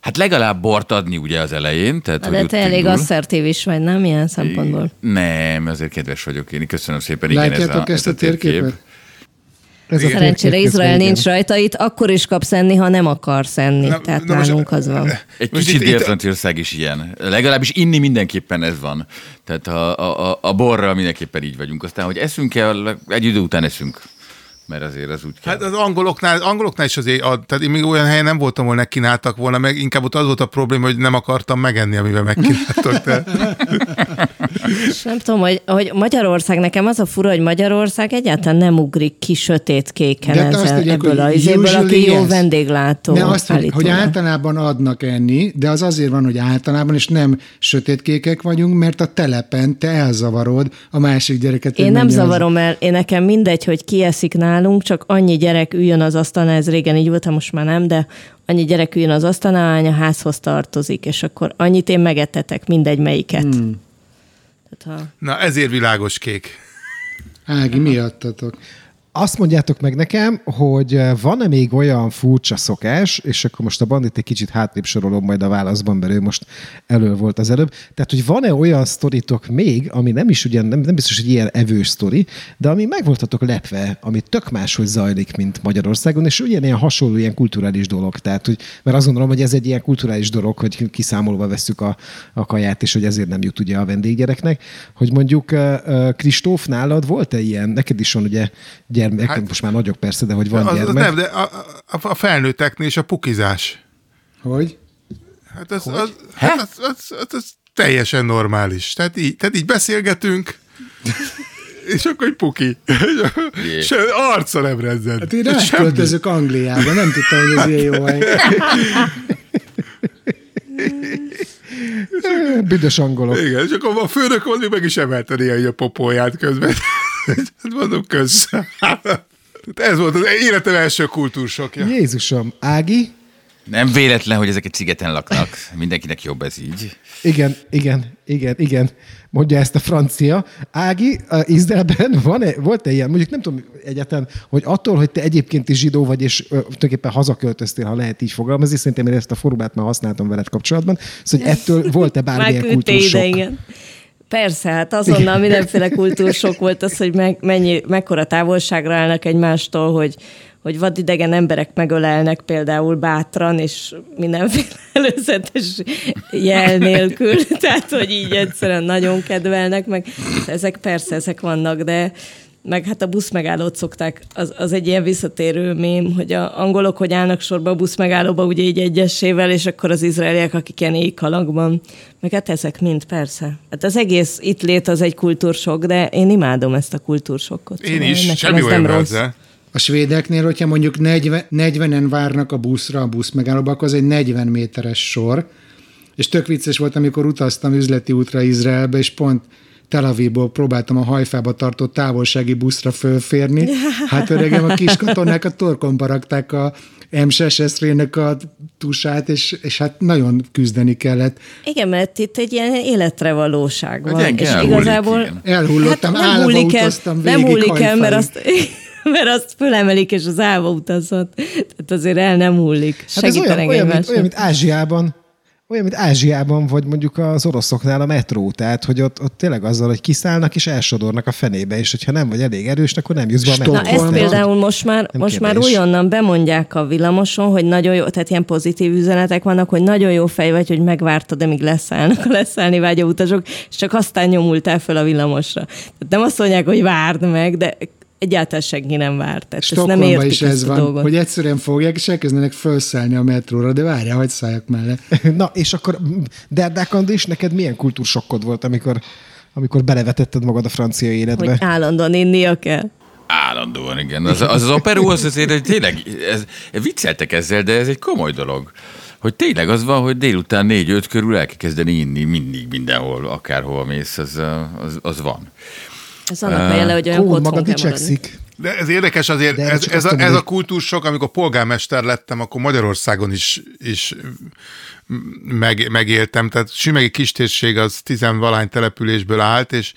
Speaker 8: Hát legalább bort adni ugye az elején. Tehát,
Speaker 6: Na,
Speaker 8: hogy
Speaker 6: de te elég
Speaker 8: indul.
Speaker 6: asszertív is vagy, nem ilyen szempontból?
Speaker 8: Nem, azért kedves vagyok én. Köszönöm szépen. Igen,
Speaker 9: Látjátok
Speaker 8: ez a,
Speaker 9: ezt a
Speaker 8: a térkép.
Speaker 5: Ez a
Speaker 6: Szerencsére Izrael
Speaker 5: közben,
Speaker 6: nincs
Speaker 5: igen.
Speaker 6: rajta, itt akkor is kapsz enni, ha nem akarsz enni.
Speaker 7: Na-
Speaker 6: Tehát
Speaker 7: na most-
Speaker 6: nálunk az van.
Speaker 8: Egy
Speaker 7: Most
Speaker 8: kicsit Dél-Franciaország is ilyen. Legalábbis inni mindenképpen ez van. Tehát a, a, a, a borral mindenképpen így vagyunk. Aztán, hogy eszünk el, egy idő után eszünk. Mert azért az úgy kell.
Speaker 7: Hát az angoloknál, angoloknál is azért, a, tehát én még olyan helyen nem voltam, ahol kínáltak volna, meg inkább ott az volt a probléma, hogy nem akartam megenni, amivel megkínáltak. De...
Speaker 6: Nem tudom, hogy, hogy Magyarország, nekem az a fura, hogy Magyarország egyáltalán nem ugrik ki sötét kéken
Speaker 9: De hát azt
Speaker 6: ezzel,
Speaker 9: tudjuk,
Speaker 6: ebből, a, izéből, aki jó vendéglátó.
Speaker 9: Ne azt, hogy, hogy általában adnak enni, de az azért van, hogy általában, és nem sötétkékek vagyunk, mert a telepen te elzavarod a másik gyereket.
Speaker 6: Én nem
Speaker 9: menjen az-
Speaker 6: zavarom el, én nekem mindegy, hogy ki eszik nálunk, csak annyi gyerek üljön az asztalnál, ez régen így volt, ha most már nem, de annyi gyerek üljön az asztalnál, ahány a házhoz tartozik, és akkor annyit én megetetek, mindegy melyiket. Hmm. Tehát, ha...
Speaker 7: Na, ezért világos kék.
Speaker 9: Ági, miattatok?
Speaker 5: Azt mondjátok meg nekem, hogy eh, van-e még olyan furcsa szokás, és akkor most a bandit egy kicsit hátrébb sorolom majd a válaszban, mert ő most elő volt az előbb. Tehát, hogy van-e olyan sztoritok még, ami nem is ugyan, nem, nem biztos, hogy ilyen evős sztori, de ami meg voltatok lepve, ami tök máshogy zajlik, mint Magyarországon, és ugyanilyen hasonló ilyen kulturális dolog. Tehát, hogy, mert azt gondolom, hogy ez egy ilyen kulturális dolog, hogy kiszámolva vesszük a, a kaját, és hogy ezért nem jut ugye a vendéggyereknek. Hogy mondjuk eh, eh, Kristóf, nálad volt-e ilyen? Neked is van ugye gyermek, hát, most már nagyok persze, de hogy van
Speaker 7: Az,
Speaker 5: gyermek.
Speaker 7: nem, de a, a, a felnőtteknél is a pukizás.
Speaker 9: Hogy?
Speaker 7: Hát az, az, hát az, az, az, az teljesen normális. Tehát így, tehát így beszélgetünk, és akkor egy puki. Se, arca nem rezzed.
Speaker 9: Hát én átköltözök Angliába, nem tudtam, hogy ez ilyen jó hely.
Speaker 5: Büdös angolok.
Speaker 7: Igen, és akkor a főnök az meg is emelte néha a popóját közben. Hát mondom, kösz. Ez volt az életem első kultúrsokja.
Speaker 5: Jézusom, Ági?
Speaker 8: Nem véletlen, hogy ezek egy szigeten laknak. Mindenkinek jobb ez így.
Speaker 5: Igen, igen, igen, igen. Mondja ezt a francia. Ági, a Izraelben van-e, volt-e ilyen, mondjuk nem tudom egyáltalán, hogy attól, hogy te egyébként is zsidó vagy, és ö, tulajdonképpen hazaköltöztél, ha lehet így fogalmazni, szerintem én ezt a formát már használtam veled kapcsolatban, szóval hogy ettől volt-e bármilyen
Speaker 6: küldte ide,
Speaker 5: kultúrsok?
Speaker 6: igen. Persze, hát azonnal mindenféle kultúrsok volt az, hogy meg, mennyi, mekkora távolságra állnak egymástól, hogy, hogy vadidegen emberek megölelnek például bátran, és mindenféle előzetes jel nélkül, tehát hogy így egyszerűen nagyon kedvelnek, meg. Ezek persze, ezek vannak, de meg hát a busz megállót szokták, az, az egy ilyen visszatérő mém, hogy a angolok hogy állnak sorba a busz megállóba, ugye így egyesével, és akkor az izraeliek, akik ilyen éjkalakban. Meg hát ezek mind, persze. Hát az egész itt lét az egy kultúrsok, de én imádom ezt a kultúrsokkot.
Speaker 7: Én is, semmi olyan ezzel.
Speaker 9: A svédeknél, hogyha mondjuk 40, 40-en várnak a buszra, a busz megállóba, akkor az egy 40 méteres sor. És tök vicces volt, amikor utaztam üzleti útra Izraelbe, és pont Tel Avivból próbáltam a hajfába tartott távolsági buszra fölférni. Hát öregem, a kis katonák a torkon barakták a M6 eszrének a tusát, és, és hát nagyon küzdeni kellett.
Speaker 6: Igen, mert itt egy ilyen életre valóság van.
Speaker 8: Hát
Speaker 6: és
Speaker 8: elhullik,
Speaker 6: igazából...
Speaker 8: igen.
Speaker 9: Elhullottam, hát állva
Speaker 6: hullik el,
Speaker 9: utaztam
Speaker 6: nem
Speaker 9: végig
Speaker 6: hullik el, mert azt, mert azt fölemelik, és az állva utazott. Tehát azért el nem hullik.
Speaker 5: Hát ez olyan,
Speaker 6: Segítenek
Speaker 5: olyan, mint, olyan, mint Ázsiában, olyan, mint Ázsiában, vagy mondjuk az oroszoknál a metró, tehát hogy ott, ott tényleg azzal, hogy kiszállnak és elsodornak a fenébe, és hogyha nem vagy elég erős, akkor nem jutsz be a
Speaker 9: Stop.
Speaker 6: Na ezt például most már,
Speaker 5: Nem
Speaker 6: most már
Speaker 5: kérdés.
Speaker 6: újonnan bemondják a villamoson, hogy nagyon jó, tehát ilyen pozitív üzenetek vannak, hogy nagyon jó fej vagy, hogy megvártad, amíg leszállnak a leszállni vágyó utasok, és csak aztán nyomultál föl a villamosra. Tehát nem azt mondják, hogy várd meg, de egyáltalán senki nem vár. Tehát ezt nem
Speaker 9: Stockholmban
Speaker 6: értik
Speaker 9: is ez van,
Speaker 6: dolgot.
Speaker 9: hogy egyszerűen fogják, és elkezdenek felszállni a metróra, de várjál, hogy szálljak mellé.
Speaker 5: Na, és akkor Derdák Andris, neked milyen kultúrsokkod volt, amikor, amikor belevetetted magad a francia életbe?
Speaker 6: Hogy állandóan innia kell.
Speaker 8: Állandóan, igen. Az az, az operó az azért, hogy tényleg, ez, vicceltek ezzel, de ez egy komoly dolog. Hogy tényleg az van, hogy délután négy-öt körül el kell kezdeni inni mindig, mindenhol, akárhova mész, az, az, az van.
Speaker 6: Ez annak uh, jele, hogy olyan otthon
Speaker 5: maga dicsekszik.
Speaker 7: De ez érdekes azért,
Speaker 5: De
Speaker 7: ez, ez, a, ez a kultúrsok, amikor polgármester lettem, akkor Magyarországon is, is meg, megéltem. Tehát Sümegi kistérség az tizenvalány településből állt, és,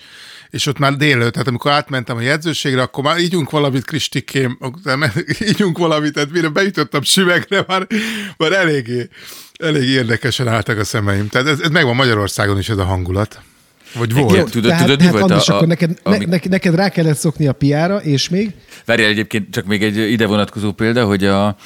Speaker 7: és ott már délelőtt, tehát amikor átmentem a jegyzőségre, akkor már ígyunk valamit, Kristikém, ígyunk valamit, tehát mire bejutottam Sümegre, már, már eléggé, elég érdekesen álltak a szemeim. Tehát ez, ez megvan Magyarországon is ez a hangulat. Vagy volt.
Speaker 8: Igen. Tudod-
Speaker 5: tehát,
Speaker 8: tudod, mi volt a-
Speaker 5: Andris,
Speaker 8: a-
Speaker 5: akkor neked, ne,
Speaker 8: ami-
Speaker 5: ne, neked rá kellett szokni a piára, és még?
Speaker 8: Várjál egyébként csak még egy ide vonatkozó példa, hogy a,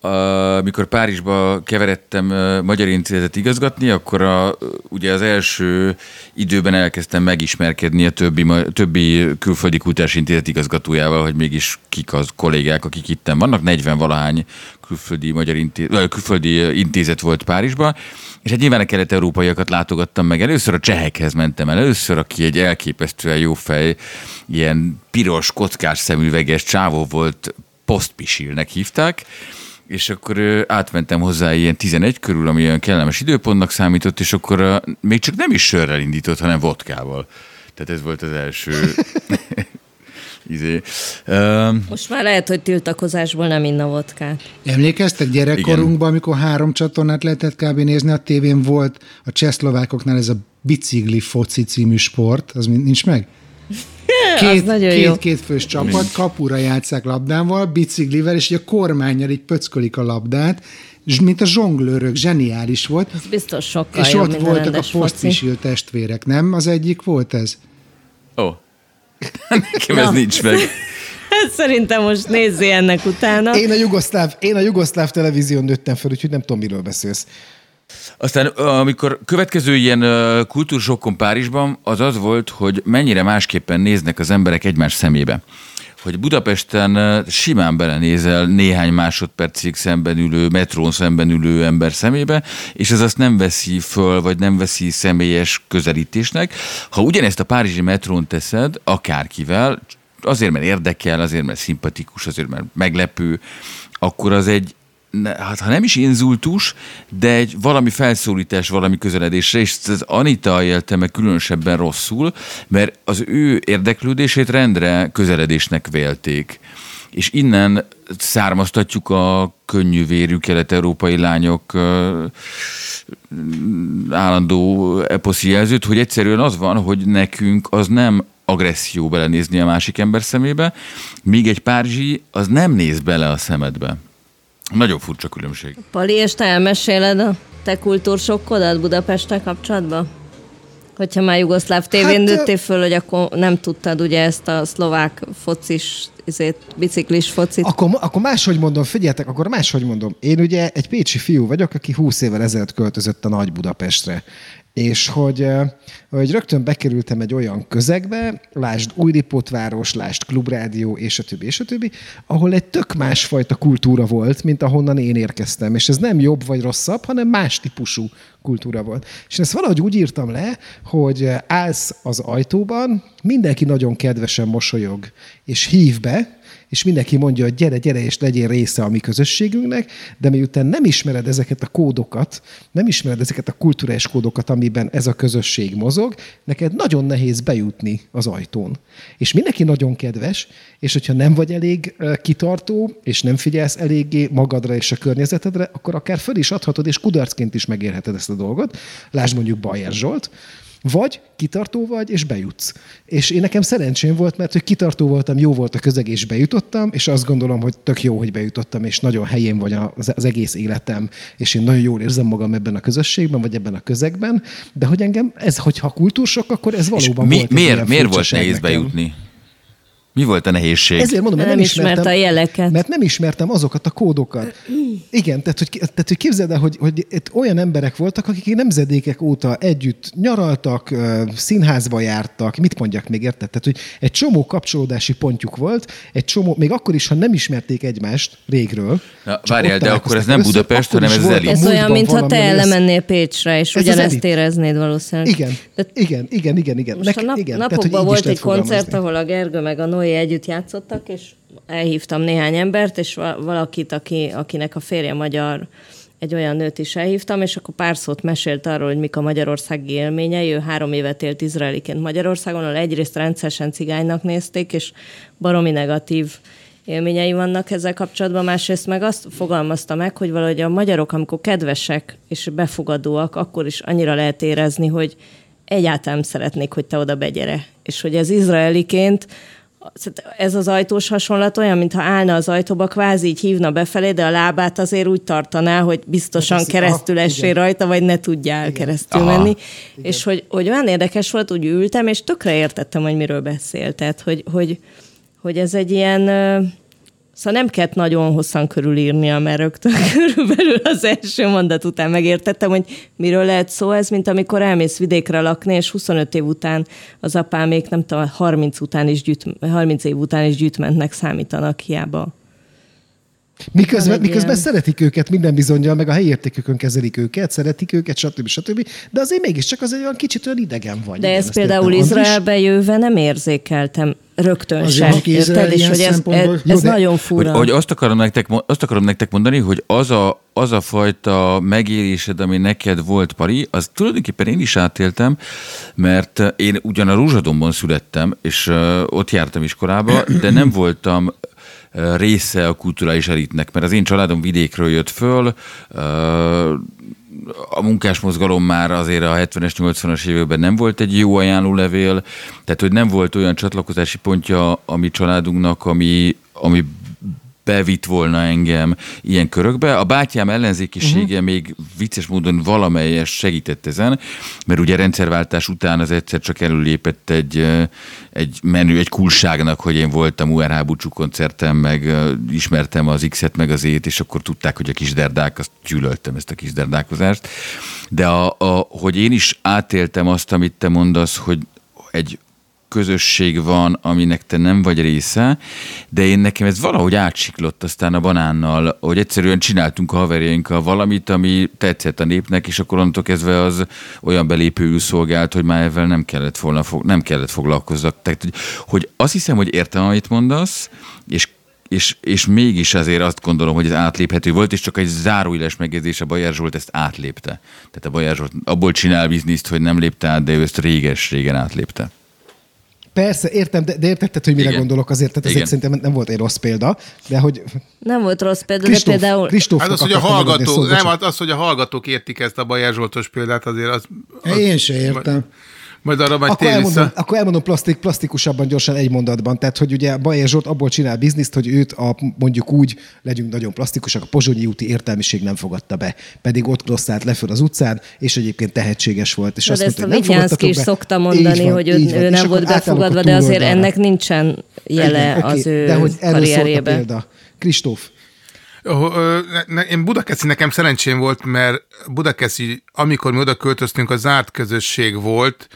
Speaker 8: a, mikor Párizsba keveredtem Magyar Intézet igazgatni, akkor a, ugye az első időben elkezdtem megismerkedni a többi, többi külföldi kultúrás intézet igazgatójával, hogy mégis kik az kollégák, akik itten vannak. 40 valahány külföldi, magyar intézet, külföldi intézet volt Párizsban, és hát nyilván a kelet-európaiakat látogattam meg. Először a csehekhez mentem el, először, aki egy elképesztően jó fej, ilyen piros, kockás szemüveges csávó volt, postpisilnek hívták, és akkor átmentem hozzá ilyen 11 körül, ami olyan kellemes időpontnak számított, és akkor még csak nem is sörrel indított, hanem vodkával. Tehát ez volt az első izé. Um,
Speaker 6: Most már lehet, hogy tiltakozásból nem inna vodkát.
Speaker 9: Emlékeztek gyerekkorunkban, amikor három csatornát lehetett kb. nézni, a tévén volt a csehszlovákoknál ez a bicikli foci című sport, az mind- nincs meg? Két,
Speaker 6: nagyon jó.
Speaker 9: két, két fős csapat, kapura játszák labdával, biciklivel, és így a kormányjal így pöckölik a labdát, és mint a zsonglőrök, zseniális volt.
Speaker 6: Ez biztos sokkal
Speaker 9: és ott voltak a posztpisil testvérek, nem? Az egyik volt ez?
Speaker 8: ó, nekem ez
Speaker 6: Na.
Speaker 8: nincs meg.
Speaker 6: Szerintem most nézzé ennek utána.
Speaker 5: Én a jugoszláv, én a jugoszláv televízión nőttem fel, úgyhogy nem tudom, miről beszélsz.
Speaker 8: Aztán amikor következő ilyen kultúrsokkon Párizsban, az az volt, hogy mennyire másképpen néznek az emberek egymás szemébe. Hogy Budapesten simán belenézel néhány másodpercig szemben ülő, metrón szemben ülő ember szemébe, és ez azt nem veszi föl, vagy nem veszi személyes közelítésnek. Ha ugyanezt a párizsi metrón teszed, akárkivel, azért, mert érdekel, azért, mert szimpatikus, azért, mert meglepő, akkor az egy ne, hát ha nem is inzultus, de egy valami felszólítás, valami közeledésre, és az Anita élte meg különösebben rosszul, mert az ő érdeklődését rendre közeledésnek vélték. És innen származtatjuk a könnyűvérű kelet-európai lányok állandó eposzi jelzőt, hogy egyszerűen az van, hogy nekünk az nem agresszió belenézni a másik ember szemébe, míg egy párzsi az nem néz bele a szemedbe. Nagyon furcsa különbség.
Speaker 6: Pali, és te elmeséled a te kultúrsokkodat Budapesttel kapcsolatban? Hogyha már jugoszláv tévén
Speaker 5: Hát,
Speaker 6: nőttél föl, hogy akkor nem tudtad ugye ezt a szlovák focis izét, biciklis focit.
Speaker 5: Akkor, akkor máshogy mondom, figyeljetek, akkor máshogy mondom. Én ugye egy pécsi fiú vagyok, aki 20 évvel ezelőtt költözött a Nagy Budapestre. És hogy, eh, hogy rögtön bekerültem egy olyan közegbe, lásd Újlipótváros, lásd Klubrádió, és a többi, és a többi, ahol egy tök másfajta kultúra volt, mint ahonnan én érkeztem. És ez nem jobb vagy rosszabb, hanem más típusú kultúra volt. És ezt valahogy úgy írtam le, hogy állsz az ajtóban, mindenki nagyon kedvesen mosolyog, és hív be, és mindenki mondja, hogy gyere, gyere, és legyél része a mi közösségünknek, de miután nem ismered ezeket a kódokat, nem ismered ezeket a kulturális kódokat, amiben ez a közösség mozog, neked nagyon nehéz bejutni az ajtón. És mindenki nagyon kedves, és hogyha nem vagy elég kitartó, és nem figyelsz eléggé magadra és a környezetedre, akkor akár föl is adhatod, és kudarcként is megérheted ezt a dolgot. Lásd mondjuk Bajer Zsolt, vagy kitartó vagy, és bejutsz. És én nekem szerencsém volt, mert hogy kitartó voltam, jó volt a közeg, és bejutottam, és azt gondolom, hogy tök jó, hogy bejutottam, és nagyon helyén vagy az, az egész életem, és én nagyon jól érzem magam ebben a közösségben, vagy ebben a közegben, de hogy engem, ez, hogyha kultúrsok, akkor ez valóban
Speaker 8: mi,
Speaker 5: volt.
Speaker 8: miért, miért volt nehéz
Speaker 5: nekem.
Speaker 8: bejutni? Mi volt a nehézség?
Speaker 5: Ezért mondom, mert
Speaker 6: Nem
Speaker 5: nem,
Speaker 6: ismerte
Speaker 5: ismertem,
Speaker 6: a jeleket.
Speaker 5: Mert nem ismertem azokat a kódokat. Igen, tehát hogy, tehát, hogy képzeld el, hogy, hogy itt olyan emberek voltak, akik nemzedékek óta együtt nyaraltak, színházba jártak, mit mondjak még, érted? Tehát, hogy egy csomó kapcsolódási pontjuk volt, egy csomó, még akkor is, ha nem ismerték egymást régről.
Speaker 8: Na, várjál, de akkor ez nem Budapest, hanem ez elit.
Speaker 6: Ez olyan, mintha te elmennél Pécsre, és
Speaker 5: Ez
Speaker 6: ugyanezt éreznéd valószínűleg.
Speaker 5: Igen, igen, igen, igen, igen.
Speaker 6: most a nap,
Speaker 5: igen.
Speaker 6: Napokban volt egy koncert, ahol a Gergő meg a Noé együtt játszottak, és elhívtam néhány embert, és va- valakit, aki, akinek a férje magyar, egy olyan nőt is elhívtam, és akkor pár szót mesélt arról, hogy mik a magyarországi élményei. Ő három évet élt izraeliként Magyarországon, ahol egyrészt rendszeresen cigánynak nézték, és baromi negatív élményei vannak ezzel kapcsolatban, másrészt meg azt fogalmazta meg, hogy valahogy a magyarok, amikor kedvesek és befogadóak, akkor is annyira lehet érezni, hogy egyáltalán szeretnék, hogy te oda begyere. És hogy ez izraeliként ez az ajtós hasonlat olyan, mintha állna az ajtóba, kvázi így hívna befelé, de a lábát azért úgy tartaná, hogy biztosan
Speaker 5: Hát ez-
Speaker 6: keresztül
Speaker 5: ah,
Speaker 6: essél
Speaker 5: igen.
Speaker 6: rajta, vagy ne tudjál keresztül
Speaker 8: Aha.
Speaker 6: menni. És hogy, hogy olyan érdekes volt, úgy ültem, és tökre értettem, hogy miről beszélt. Tehát, hogy, hogy, hogy ez egy ilyen... Szóval nem kellett nagyon hosszan körülírnia, mert rögtön körülbelül az első mondat után megértettem, hogy miről lehet szó ez, mint amikor elmész vidékre lakni, és 25 év után az apámék, nem tudom, 30, után is gyűjt, 30 év után is gyűjtmentnek számítanak hiába.
Speaker 5: Miközben, miközben
Speaker 6: ilyen-
Speaker 5: szeretik őket minden bizonyal, meg a helyi értékükön kezelik őket, szeretik őket, stb. stb. De azért mégiscsak az egy olyan kicsit olyan idegen vagy.
Speaker 6: De
Speaker 5: Igen,
Speaker 6: ezt
Speaker 5: ezt
Speaker 6: például? Izraelbe jöve nem érzékeltem rögtön
Speaker 9: Az
Speaker 6: se.
Speaker 9: jó, aki Izrael
Speaker 6: Érted? És hogy ez, ez, ez
Speaker 5: Jó, de-
Speaker 6: nagyon
Speaker 8: Hogy,
Speaker 6: fura.
Speaker 8: hogy azt, akarom nektek, azt akarom nektek mondani, hogy az a, az a fajta megélésed, ami neked volt, Pari, az tulajdonképpen én is átéltem, mert én ugyan a Rózsadomban születtem, és uh, ott jártam iskolába, de nem voltam ö, része a kulturális elitnek, mert az én családom vidékről jött föl, a munkásmozgalom már azért a 70-es, 80-as években nem volt egy jó ajánlólevél, tehát hogy nem volt olyan csatlakozási pontja a mi családunknak, ami, ami bevitt volna engem ilyen körökbe. A bátyám ellenzékisége uh-huh. még vicces módon valamelyes segített ezen, mert ugye rendszerváltás után az egyszer csak előlépett egy, egy menü, egy kulságnak, hogy én voltam URH búcsú koncerten, meg ismertem az X-et, meg az ét, és akkor tudták, hogy a kisderdák, azt gyűlöltem ezt a kisderdákozást. De a, a, hogy én is átéltem azt, amit te mondasz, hogy egy közösség van, aminek te nem vagy része, de én nekem ez valahogy átsiklott aztán a banánnal, hogy egyszerűen csináltunk a haverjainkkal valamit, ami tetszett a népnek, és akkor onnantól kezdve az olyan belépőül szolgált, hogy már ezzel nem kellett volna, nem kellett foglalkozzak. Tehát, hogy, hogy azt hiszem, hogy értem, amit mondasz, és és, és mégis azért azt gondolom, hogy ez átléphető volt, és csak egy záróéles megjegyzés, a Bajer Zsolt ezt átlépte. Tehát a Bajer Zsolt abból csinál bizniszt, hogy nem lépte át, de ő ezt réges-régen átlépte.
Speaker 5: Persze, értem, de, de értetted, hogy mire
Speaker 8: Igen.
Speaker 5: gondolok azért, tehát ez
Speaker 8: Igen.
Speaker 5: egy, szerintem nem volt egy rossz példa, de hogy
Speaker 6: Nem volt rossz példa,
Speaker 5: Kristóf,
Speaker 6: de például...
Speaker 5: Kristófnak
Speaker 7: Hát az, hogy a
Speaker 5: szót,
Speaker 7: nem, az, hogy a hallgatók értik ezt a Bajer Zsoltos példát, azért az... az
Speaker 9: Én se értem.
Speaker 7: Majd arra majd
Speaker 5: Akkor elmondom,
Speaker 7: vissza.
Speaker 5: akkor elmondom plastik, plastikusabban gyorsan egy mondatban. Tehát, hogy ugye Bajer Zsolt abból csinál bizniszt, hogy őt a, mondjuk úgy, legyünk nagyon plastikusak, a Pozsonyi úti értelmiség nem fogadta be. Pedig ott klosszált le föl az utcán, és egyébként tehetséges volt. És
Speaker 6: De
Speaker 5: azt
Speaker 6: ezt a
Speaker 5: mondta, hogy nem
Speaker 6: Vignyánszki is
Speaker 5: be.
Speaker 6: szokta mondani,
Speaker 5: van,
Speaker 6: hogy
Speaker 5: így
Speaker 6: ő, ő nem volt
Speaker 5: a
Speaker 6: befogadva, de azért ennek nincsen jele
Speaker 5: Igen,
Speaker 6: az
Speaker 5: oké,
Speaker 6: ő
Speaker 5: De hogy erről a példa. Kristóf,
Speaker 7: Én Budakeszi nekem szerencsém volt, mert Budakeszi, amikor mi oda költöztünk, a zárt közösség volt,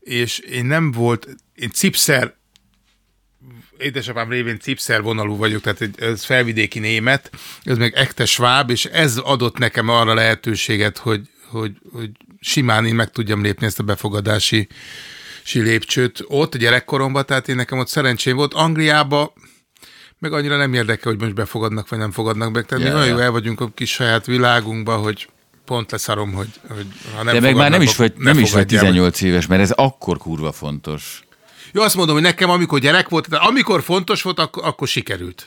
Speaker 7: és én nem volt, én cipszer, édesapám révén cipszer vonalú vagyok, tehát ez felvidéki német, ez meg ekte sváb, és ez adott nekem arra lehetőséget, hogy, hogy, hogy simán én meg tudjam lépni ezt a befogadási si lépcsőt ott gyerekkoromban, tehát én nekem ott szerencsém volt. Angliába meg annyira nem érdekel, hogy most befogadnak, vagy nem fogadnak be. Tehát
Speaker 8: Ja,
Speaker 7: mi
Speaker 8: ja.
Speaker 7: jó el vagyunk a kis saját világunkban, hogy pont leszarom, hogy, hogy ha nem
Speaker 8: De meg már nem is, vagy,
Speaker 7: ne
Speaker 8: nem is vagy
Speaker 7: fogadjál meg.
Speaker 8: 18 éves, mert ez akkor kurva fontos.
Speaker 7: Jó, azt mondom, hogy nekem amikor gyerek volt, de amikor fontos volt, akkor, akkor sikerült.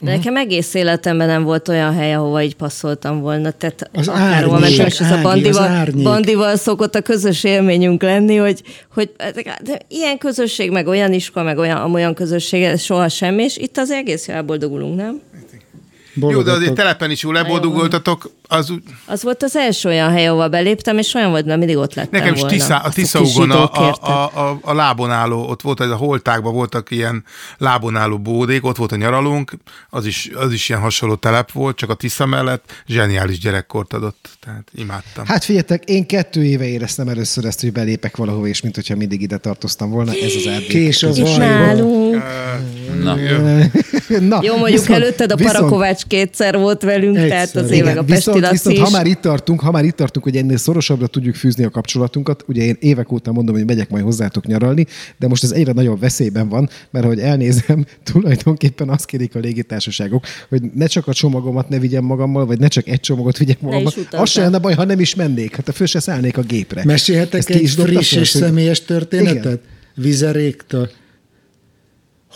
Speaker 6: De nekem egész életemben nem volt olyan hely, ahova így passzoltam volna. Tehát
Speaker 9: Az árnyék,
Speaker 6: mentem, és ez a bandival,
Speaker 9: árnyék.
Speaker 6: bandival szokott a közös élményünk lenni, hogy, hogy de ilyen közösség, meg olyan iskola, meg olyan, amolyan közösség, ez soha semmi, és itt az egész jól boldogulunk, nem?
Speaker 7: Jó, de azért telepen is jól leboldogoltatok, az úgy-
Speaker 6: Az volt az első olyan hely, ahova beléptem, és olyan volt, mert mindig ott lettem
Speaker 7: Nekem is
Speaker 6: volna.
Speaker 7: Tisza, a Tiszaugon a, a, a, a, a, lábon álló, ott volt, ez a holtákban voltak ilyen lábon álló bódék, ott volt a nyaralónk, az is, az is ilyen hasonló telep volt, csak a Tisza mellett zseniális gyerekkort adott, tehát imádtam.
Speaker 5: hát figyeljetek, én kettő éve éreztem először ezt, hogy belépek valahova, és mint hogyha mindig ide tartoztam volna. Ez az erdély.
Speaker 9: Kés az
Speaker 6: nálunk.
Speaker 8: Na,
Speaker 5: Na,
Speaker 6: Jó, mondjuk
Speaker 5: viszont-
Speaker 6: előtted a
Speaker 5: viszont-
Speaker 6: Parakovács kétszer volt velünk,
Speaker 9: Egyszer,
Speaker 6: tehát
Speaker 9: igen.
Speaker 6: meg a Pesti
Speaker 5: viszont,
Speaker 6: Laci
Speaker 5: viszont
Speaker 6: is.
Speaker 5: ha már itt tartunk, ha már itt tartunk, hogy ennél szorosabbra tudjuk fűzni a kapcsolatunkat, ugye én évek óta mondom, hogy megyek majd hozzátok nyaralni, de most ez egyre nagyobb veszélyben van, mert ahogy elnézem, tulajdonképpen azt kérik a légitársaságok, hogy ne csak a csomagomat ne vigyem magammal, vagy ne csak egy csomagot vigyek magammal. Az se lenne baj, ha nem is mennék, hát a föl se szállnék a gépre.
Speaker 9: Mesélhetek
Speaker 5: Ezt
Speaker 9: egy friss és
Speaker 5: hogy-
Speaker 9: személyes történetet?
Speaker 5: Igen.
Speaker 9: Vizeréktől.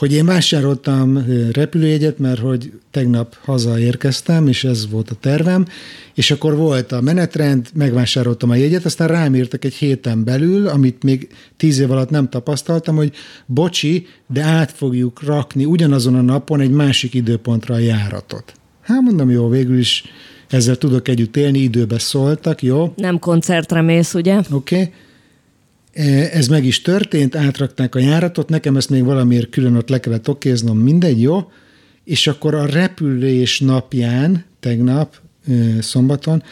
Speaker 9: Hogy én vásároltam repülőjegyet, mert hogy tegnap hazaérkeztem, és ez volt a tervem, és akkor volt a menetrend, megvásároltam a jegyet, aztán rám írtak egy héten belül, amit még tíz év alatt nem tapasztaltam, hogy bocsi, de át fogjuk rakni ugyanazon a napon egy másik időpontra a járatot. Hát mondom, jó, végül is ezzel tudok együtt élni, időbe szóltak, jó.
Speaker 6: Nem koncertre mész, ugye?
Speaker 9: Oké. Okay. Ez meg is történt, átrakták a járatot, nekem ezt még valamiért külön ott le kellett okéznom, mindegy, jó? És akkor a repülés napján, tegnap, ö, szombaton,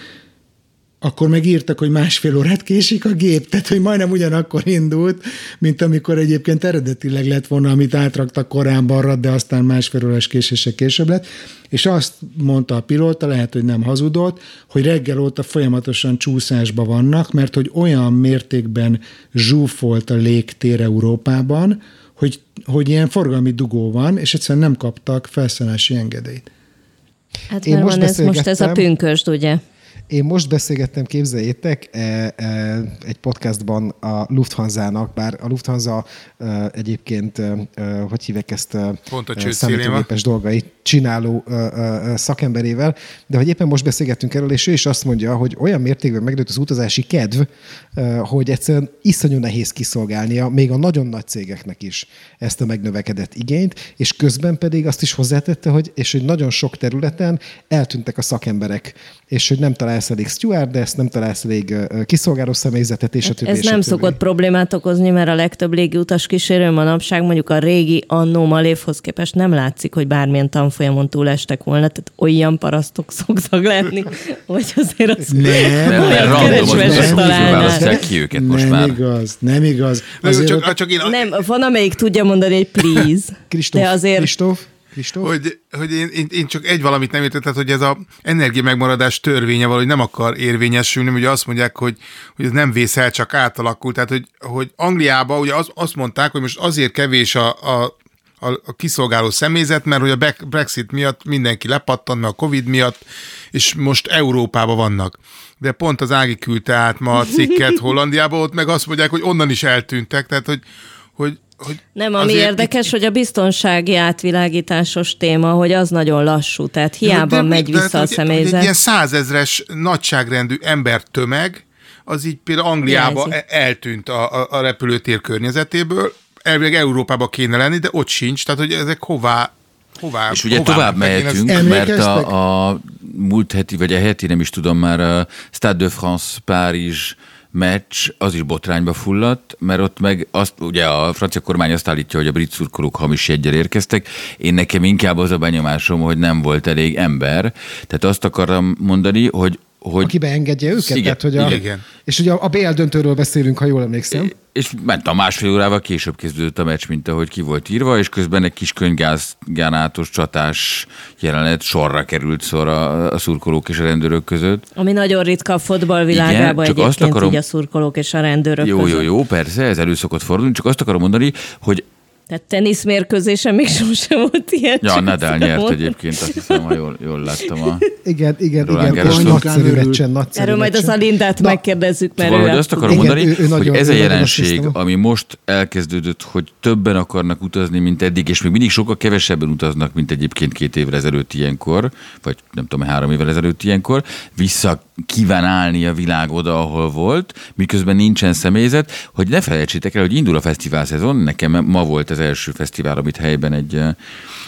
Speaker 9: akkor megírtak, hogy másfél órát késik a gép, tehát hogy majdnem ugyanakkor indult, mint amikor egyébként eredetileg lett volna, amit átraktak korábbanra, de aztán másfél órás késése később lett, és azt mondta a pilóta, lehet, hogy nem hazudott, hogy reggel óta folyamatosan csúszásba vannak, mert hogy olyan mértékben zsúfolt a légtér Európában, hogy, hogy ilyen forgalmi dugó van, és egyszerűen nem kaptak felszállási engedélyt.
Speaker 6: Hát
Speaker 5: Én
Speaker 6: mert
Speaker 5: most
Speaker 6: van ez most ez a pünkösd, ugye?
Speaker 5: Én most beszélgettem, képzeljétek, e, e, egy podcastban a Lufthansa-nak, bár a Lufthansa e, egyébként, hogy hívják ezt,
Speaker 7: Pont a
Speaker 5: számítógépes dolgait csináló szakemberével, de hogy éppen most beszélgettünk erről, és ő is azt mondja, hogy olyan mértékben megnőtt az utazási kedv, hogy egyszerűen iszonyú nehéz kiszolgálnia, még a nagyon nagy cégeknek is ezt a megnövekedett igényt, és közben pedig azt is hozzátette, hogy, és hogy nagyon sok területen eltűntek a szakemberek, és hogy nem találsz elég stewardess, nem találsz elég kiszolgáló személyzetet, és a többi.
Speaker 6: Ez nem szokott problémát okozni, mert a legtöbb légiutas kísérő manapság mondjuk a régi annó malévhoz képest nem látszik, hogy bármilyen tanfolyamon túlestek volna, tehát olyan parasztok szoktak lenni, hogy azért az
Speaker 9: Nem,
Speaker 8: nem,
Speaker 6: keresve se
Speaker 8: az
Speaker 6: találnál.
Speaker 8: ki őket most
Speaker 9: nem
Speaker 8: már.
Speaker 9: igaz, nem igaz. Azért
Speaker 7: csak,
Speaker 9: ott-
Speaker 7: csak én,
Speaker 6: Nem, van, amelyik tudja mondani, hogy please,
Speaker 5: Kristóf,
Speaker 6: de azért
Speaker 5: Kristóf, Kristóf?
Speaker 7: hogy, hogy én, én, én, csak egy valamit nem értettem, hogy ez a energia megmaradás törvénye valahogy nem akar érvényesülni, ugye azt mondják, hogy, hogy ez nem vész el, csak átalakul. Tehát, hogy, hogy Angliában ugye az, azt mondták, hogy most azért kevés a, a a, a kiszolgáló személyzet, mert hogy a Bre- Brexit miatt mindenki lepattant, meg a Covid miatt, és most Európában vannak. De pont az Ági küldte át ma a cikket Hollandiába, ott meg azt mondják, hogy onnan is eltűntek, tehát hogy, hogy, hogy
Speaker 6: Nem, ami érdekes,
Speaker 7: itt-
Speaker 6: hogy a biztonsági átvilágításos téma, hogy az nagyon lassú, tehát hiába
Speaker 7: De-
Speaker 6: megy
Speaker 7: mi- de
Speaker 6: vissza a
Speaker 7: hát, hogy- Egy
Speaker 6: személyzet.
Speaker 7: ilyen százezres nagyságrendű ember tömeg, az így például Angliába
Speaker 6: Jelzi.
Speaker 7: e- eltűnt a, a, a repülőtér környezetéből, elvileg Európába kéne lenni, de ott sincs, tehát hogy ezek hová Hová,
Speaker 8: És ugye
Speaker 7: hová
Speaker 8: tovább
Speaker 7: ezt-
Speaker 8: mehetünk, mert a, a múlt heti, vagy a heti, nem is tudom már, a Stade de France Párizs meccs, az is botrányba fulladt, mert ott meg azt, ugye a francia kormány azt állítja, hogy a brit szurkolók hamis jeggyel érkeztek. Én nekem inkább az a benyomásom, hogy nem volt elég ember. Tehát azt akarom mondani, hogy hogy
Speaker 5: Aki beengedje őket?
Speaker 8: Igen,
Speaker 5: Tehát, hogy a,
Speaker 7: igen.
Speaker 5: És ugye a, a BL döntőről beszélünk, ha jól emlékszem.
Speaker 8: és ment a másfél órával később kezdődött a meccs, mint ahogy ki volt írva, és közben egy kis könygánátos csatás jelenet sorra került szor a, a szurkolók és a rendőrök között.
Speaker 6: Ami nagyon ritka a fotballvilágában
Speaker 8: Igen, csak azt
Speaker 6: egyébként
Speaker 8: akarom-
Speaker 6: így a szurkolók és a rendőrök
Speaker 8: Jó,
Speaker 6: között.
Speaker 8: jó, jó, persze, ez elő szokott fordulni, csak azt akarom mondani, hogy
Speaker 6: Tehát teniszmérkőzésen még sosem volt ilyen.
Speaker 8: ja,
Speaker 6: azt
Speaker 8: nyert egyébként, azt hiszem, ha jól, jól láttam a...
Speaker 5: Igen, igen,
Speaker 8: Roland
Speaker 5: igen.
Speaker 8: Garros.
Speaker 5: Nagyszerű meccsen, nagyszerű
Speaker 6: Erről majd az. Alindát
Speaker 5: Na,
Speaker 6: megkérdezzük, mert
Speaker 8: Szóval, hogy azt akarom
Speaker 5: Igen,
Speaker 8: mondani,
Speaker 5: ő- ő nagyon-
Speaker 8: hogy ez a jelenség, ami most elkezdődött, hogy többen akarnak utazni, mint eddig, és még mindig sokkal kevesebben utaznak, mint egyébként két évvel ezelőtt ilyenkor, vagy nem tudom, három évvel ezelőtt ilyenkor, vissza kíván állni a világ oda, ahol volt, miközben nincsen személyzet, hogy ne felejtsétek el, hogy indul a fesztivál szezon, nekem ma volt az első fesztivál, amit helyben egy eh,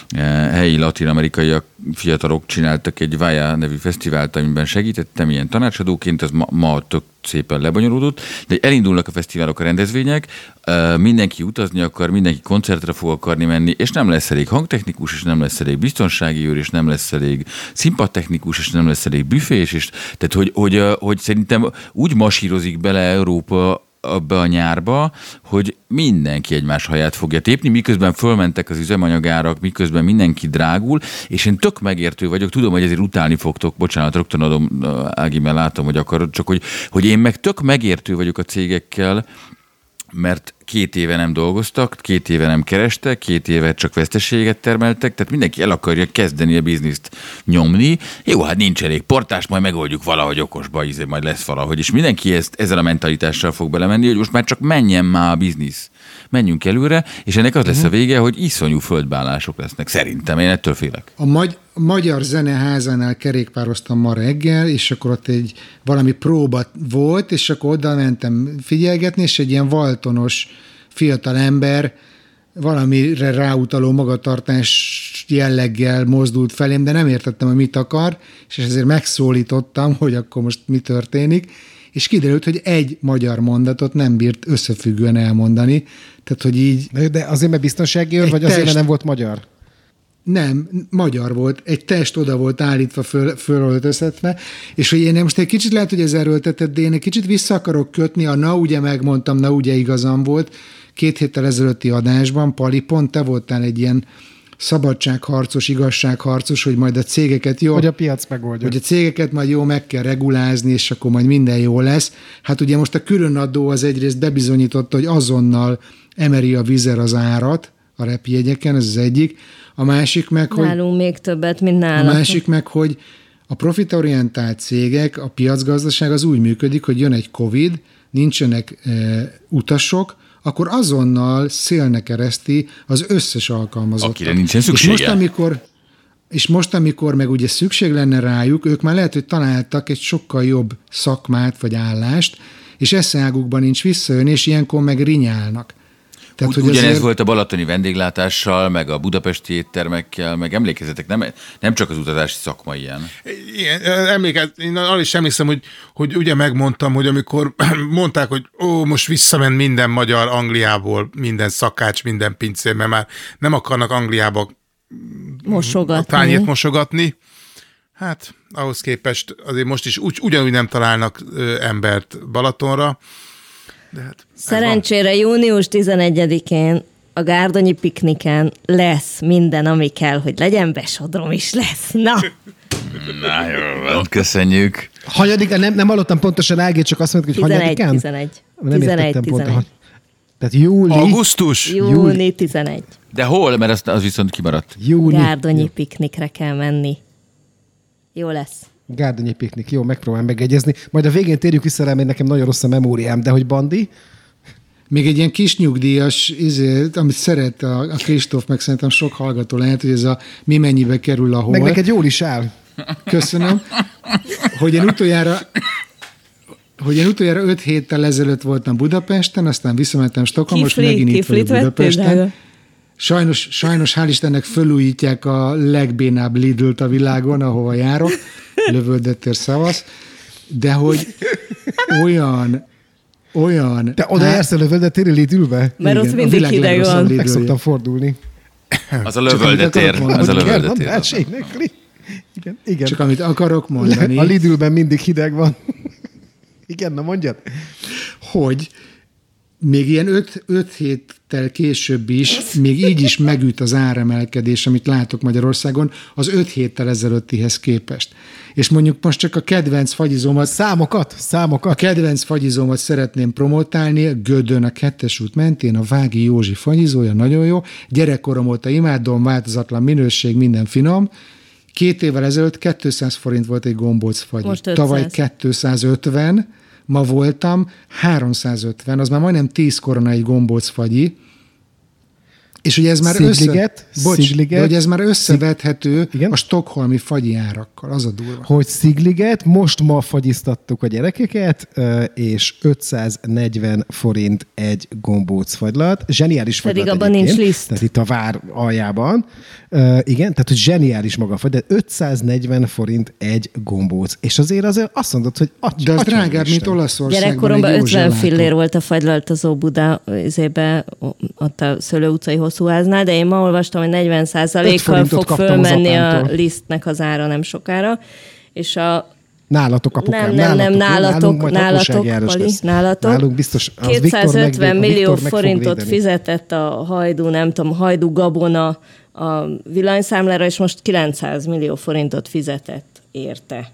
Speaker 8: eh, helyi latin-amerikaiak fiatalok csináltak egy Vaya nevű fesztivált, amiben segítettem ilyen tanácsadóként, ez ma, ma tök szépen lebonyolódott, de elindulnak a fesztiválok, a rendezvények, eh, mindenki utazni akar, mindenki koncertre fog akarni menni, és nem lesz elég hangtechnikus, és nem lesz elég biztonsági őr, és nem lesz elég színpadtechnikus, és nem lesz elég büfés, és tehát hogy, hogy, hogy szerintem úgy masírozik bele Európa abba a nyárba, hogy mindenki egymás haját fogja tépni, miközben fölmentek az üzemanyagárak, miközben mindenki drágul, és én tök megértő vagyok, tudom, hogy ezért utálni fogtok, bocsánat, rögtön adom, Ági, mert látom, hogy akarod, csak hogy, hogy én meg tök megértő vagyok a cégekkel, mert két éve nem dolgoztak, két éve nem kerestek, két éve csak veszteséget termeltek, tehát mindenki el akarja kezdeni a bizniszt nyomni. Jó, hát nincs elég portás, majd megoldjuk valahogy okosba, izé, majd lesz valahogy. És mindenki ezt, ezzel a mentalitással fog belemenni, hogy most már csak menjen már a biznisz. Menjünk előre, és ennek az lesz a vége, hogy iszonyú földbálások lesznek. Szerintem, én ettől félek.
Speaker 9: A, magy- Magyar Zeneházánál kerékpároztam ma reggel, és akkor ott egy valami próba volt, és akkor oda mentem figyelgetni, és egy ilyen valtonos fiatal ember valamire ráutaló magatartás jelleggel mozdult felém, de nem értettem, hogy mit akar, és ezért megszólítottam, hogy akkor most mi történik, és kiderült, hogy egy magyar mondatot nem bírt összefüggően elmondani, tehát, hogy így
Speaker 5: De azért, mert biztonsági őr, vagy azért, mert
Speaker 9: test-
Speaker 5: nem volt magyar?
Speaker 9: nem, magyar volt, egy test oda volt állítva, föl, fölöltöztetve, és hogy én most egy kicsit lehet, hogy ez erőltetett, de én egy kicsit vissza akarok kötni, a na ugye megmondtam, na ugye igazam volt, két héttel ezelőtti adásban, Pali, pont te voltál egy ilyen szabadságharcos, igazságharcos, hogy majd a cégeket jó,
Speaker 5: Hogy a piac megoldja.
Speaker 9: hogy a cégeket majd jó meg kell regulázni, és akkor majd minden jó lesz. Hát ugye most a különadó az egyrészt bebizonyította, hogy azonnal emeri a vizer az árat a repjegyeken, ez az egyik. A másik meg, hogy...
Speaker 6: Nálunk még többet, mint
Speaker 9: A
Speaker 6: nálatok.
Speaker 9: másik meg, hogy a profitorientált cégek, a piacgazdaság az úgy működik, hogy jön egy Covid, nincsenek e, utasok, akkor azonnal szélnek kereszti az összes alkalmazottat.
Speaker 8: Akire nincsen
Speaker 9: És
Speaker 8: szüksége.
Speaker 9: most, amikor, és most, amikor meg ugye szükség lenne rájuk, ők már lehet, hogy találtak egy sokkal jobb szakmát vagy állást, és eszeágukban nincs visszajönni, és ilyenkor meg rinyálnak.
Speaker 8: Tehát, hogy Ugyanez azért... volt a balatoni vendéglátással, meg a budapesti éttermekkel, meg emlékezetek, nem, nem csak az utazási szakma ilyen.
Speaker 7: Igen, emlékez, én arra is emlékszem, hogy, hogy ugye megmondtam, hogy amikor mondták, hogy ó, most visszament minden magyar Angliából, minden szakács, minden pincér, mert már nem akarnak Angliába a
Speaker 6: Mosogatni.
Speaker 7: tányért mosogatni. Hát ahhoz képest azért most is úgy, ugyanúgy nem találnak ö, embert Balatonra. De hát
Speaker 6: Szerencsére június 11-én a Gárdonyi pikniken lesz minden, ami kell, hogy legyen, besodrom is lesz. Na,
Speaker 8: Na jó, van, köszönjük.
Speaker 5: Hanyadik, nem, nem hallottam pontosan Ági, csak azt mondta, hogy
Speaker 6: 11,
Speaker 5: hanyadikán?
Speaker 6: 11.
Speaker 5: Nem
Speaker 6: 11,
Speaker 5: értettem pont.
Speaker 6: 11.
Speaker 5: Tehát júli.
Speaker 7: Augusztus?
Speaker 6: Júni 11.
Speaker 8: De hol? Mert az, az viszont kimaradt.
Speaker 5: júni.
Speaker 6: Gárdonyi piknikre kell menni. Jó lesz.
Speaker 5: Gárdonyi piknik. Jó, megpróbálom megegyezni. Majd a végén térjük vissza rá, mert nekem nagyon rossz a memóriám, de hogy Bandi,
Speaker 9: Még egy ilyen kis nyugdíjas, izé, amit szeret a, a Kristóf, meg szerintem sok hallgató lehet, hogy ez a mi mennyibe kerül a hol.
Speaker 5: meg neked jól is áll.
Speaker 9: Köszönöm. Hogy én utoljára hogy én utoljára öt héttel ezelőtt voltam Budapesten, aztán visszamentem Stockholm, most megint itt vagyok Budapesten. Sajnos, sajnos hál' Istennek fölújítják a legbénább lidl a világon, ahova járok, lövöldettér szavasz, de hogy olyan, olyan...
Speaker 5: Te oda jársz a lövöldetéri Lidlbe?
Speaker 6: Mert ott mindig hideg van.
Speaker 5: Meg szoktam fordulni.
Speaker 8: Az a lövöldetér.
Speaker 9: akarok
Speaker 8: Az a
Speaker 5: versenynek? Igen, igen.
Speaker 9: Csak amit akarok mondani,
Speaker 5: A Lidlben mindig hideg van. Igen, na mondjad.
Speaker 9: hogy még ilyen öt, öt héttel később is, még így is megüt az áremelkedés, amit látok Magyarországon, az öt héttel ezelőttihez képest. És mondjuk most csak a kedvenc fagyizómat,
Speaker 5: Számokat,
Speaker 9: a
Speaker 5: számokat.
Speaker 9: kedvenc fagyizómat szeretném promotálni, Gödön a kettes út mentén, a Vági Józsi fagyizója, nagyon jó. Gyerekkorom óta imádom, változatlan minőség, minden finom. Két évvel ezelőtt 200 forint volt egy gombóc fagyi.
Speaker 6: Most 500.
Speaker 9: Tavaly 250, ma voltam 350, az már majdnem 10 korona egy gombóc fagyi. És ugye ez már
Speaker 5: Szigliget,
Speaker 9: össze... Bocs,
Speaker 5: Szigliget,
Speaker 9: de hogy ez már összevethető
Speaker 5: Igen?
Speaker 9: a stokholmi fagyi árakkal, az a durva.
Speaker 5: hogy Szigliget, most ma fagyiztattuk a gyerekeket, és 540 forint egy gombóc fagylat. Zseniális
Speaker 6: Pedig
Speaker 5: fagylat
Speaker 6: abban nincs liszt.
Speaker 5: Tehát itt a vár aljában. Igen, tehát hogy zseniális maga a fagy, de 540 forint egy gombóc. És azért azért azt mondod, hogy aty,
Speaker 9: De az drágább, mint. Olaszországban.
Speaker 6: Gyerekkoromban
Speaker 9: egy jó
Speaker 6: 50
Speaker 9: zselátó.
Speaker 6: fillér volt a fagylaltazó Buda izébe, ott a Szőlő utcai hosszúháznál, de én ma olvastam, hogy 40 kal
Speaker 5: forintot
Speaker 6: fog
Speaker 5: kaptam
Speaker 6: fölmenni a lisztnek az ára nem sokára, és a
Speaker 5: Nálatok, apukám,
Speaker 6: nem, nem, nem,
Speaker 5: nálatok,
Speaker 6: nálatok, nálatok, Pali, nálatok.
Speaker 5: Nálunk biztos, az Viktor
Speaker 6: 250
Speaker 5: megvéd- a
Speaker 6: millió
Speaker 5: Viktor
Speaker 6: forintot fizetett a Hajdú, nem tudom, Hajdú Gabona a villanyszámlára, és most 900 millió forintot fizetett érte.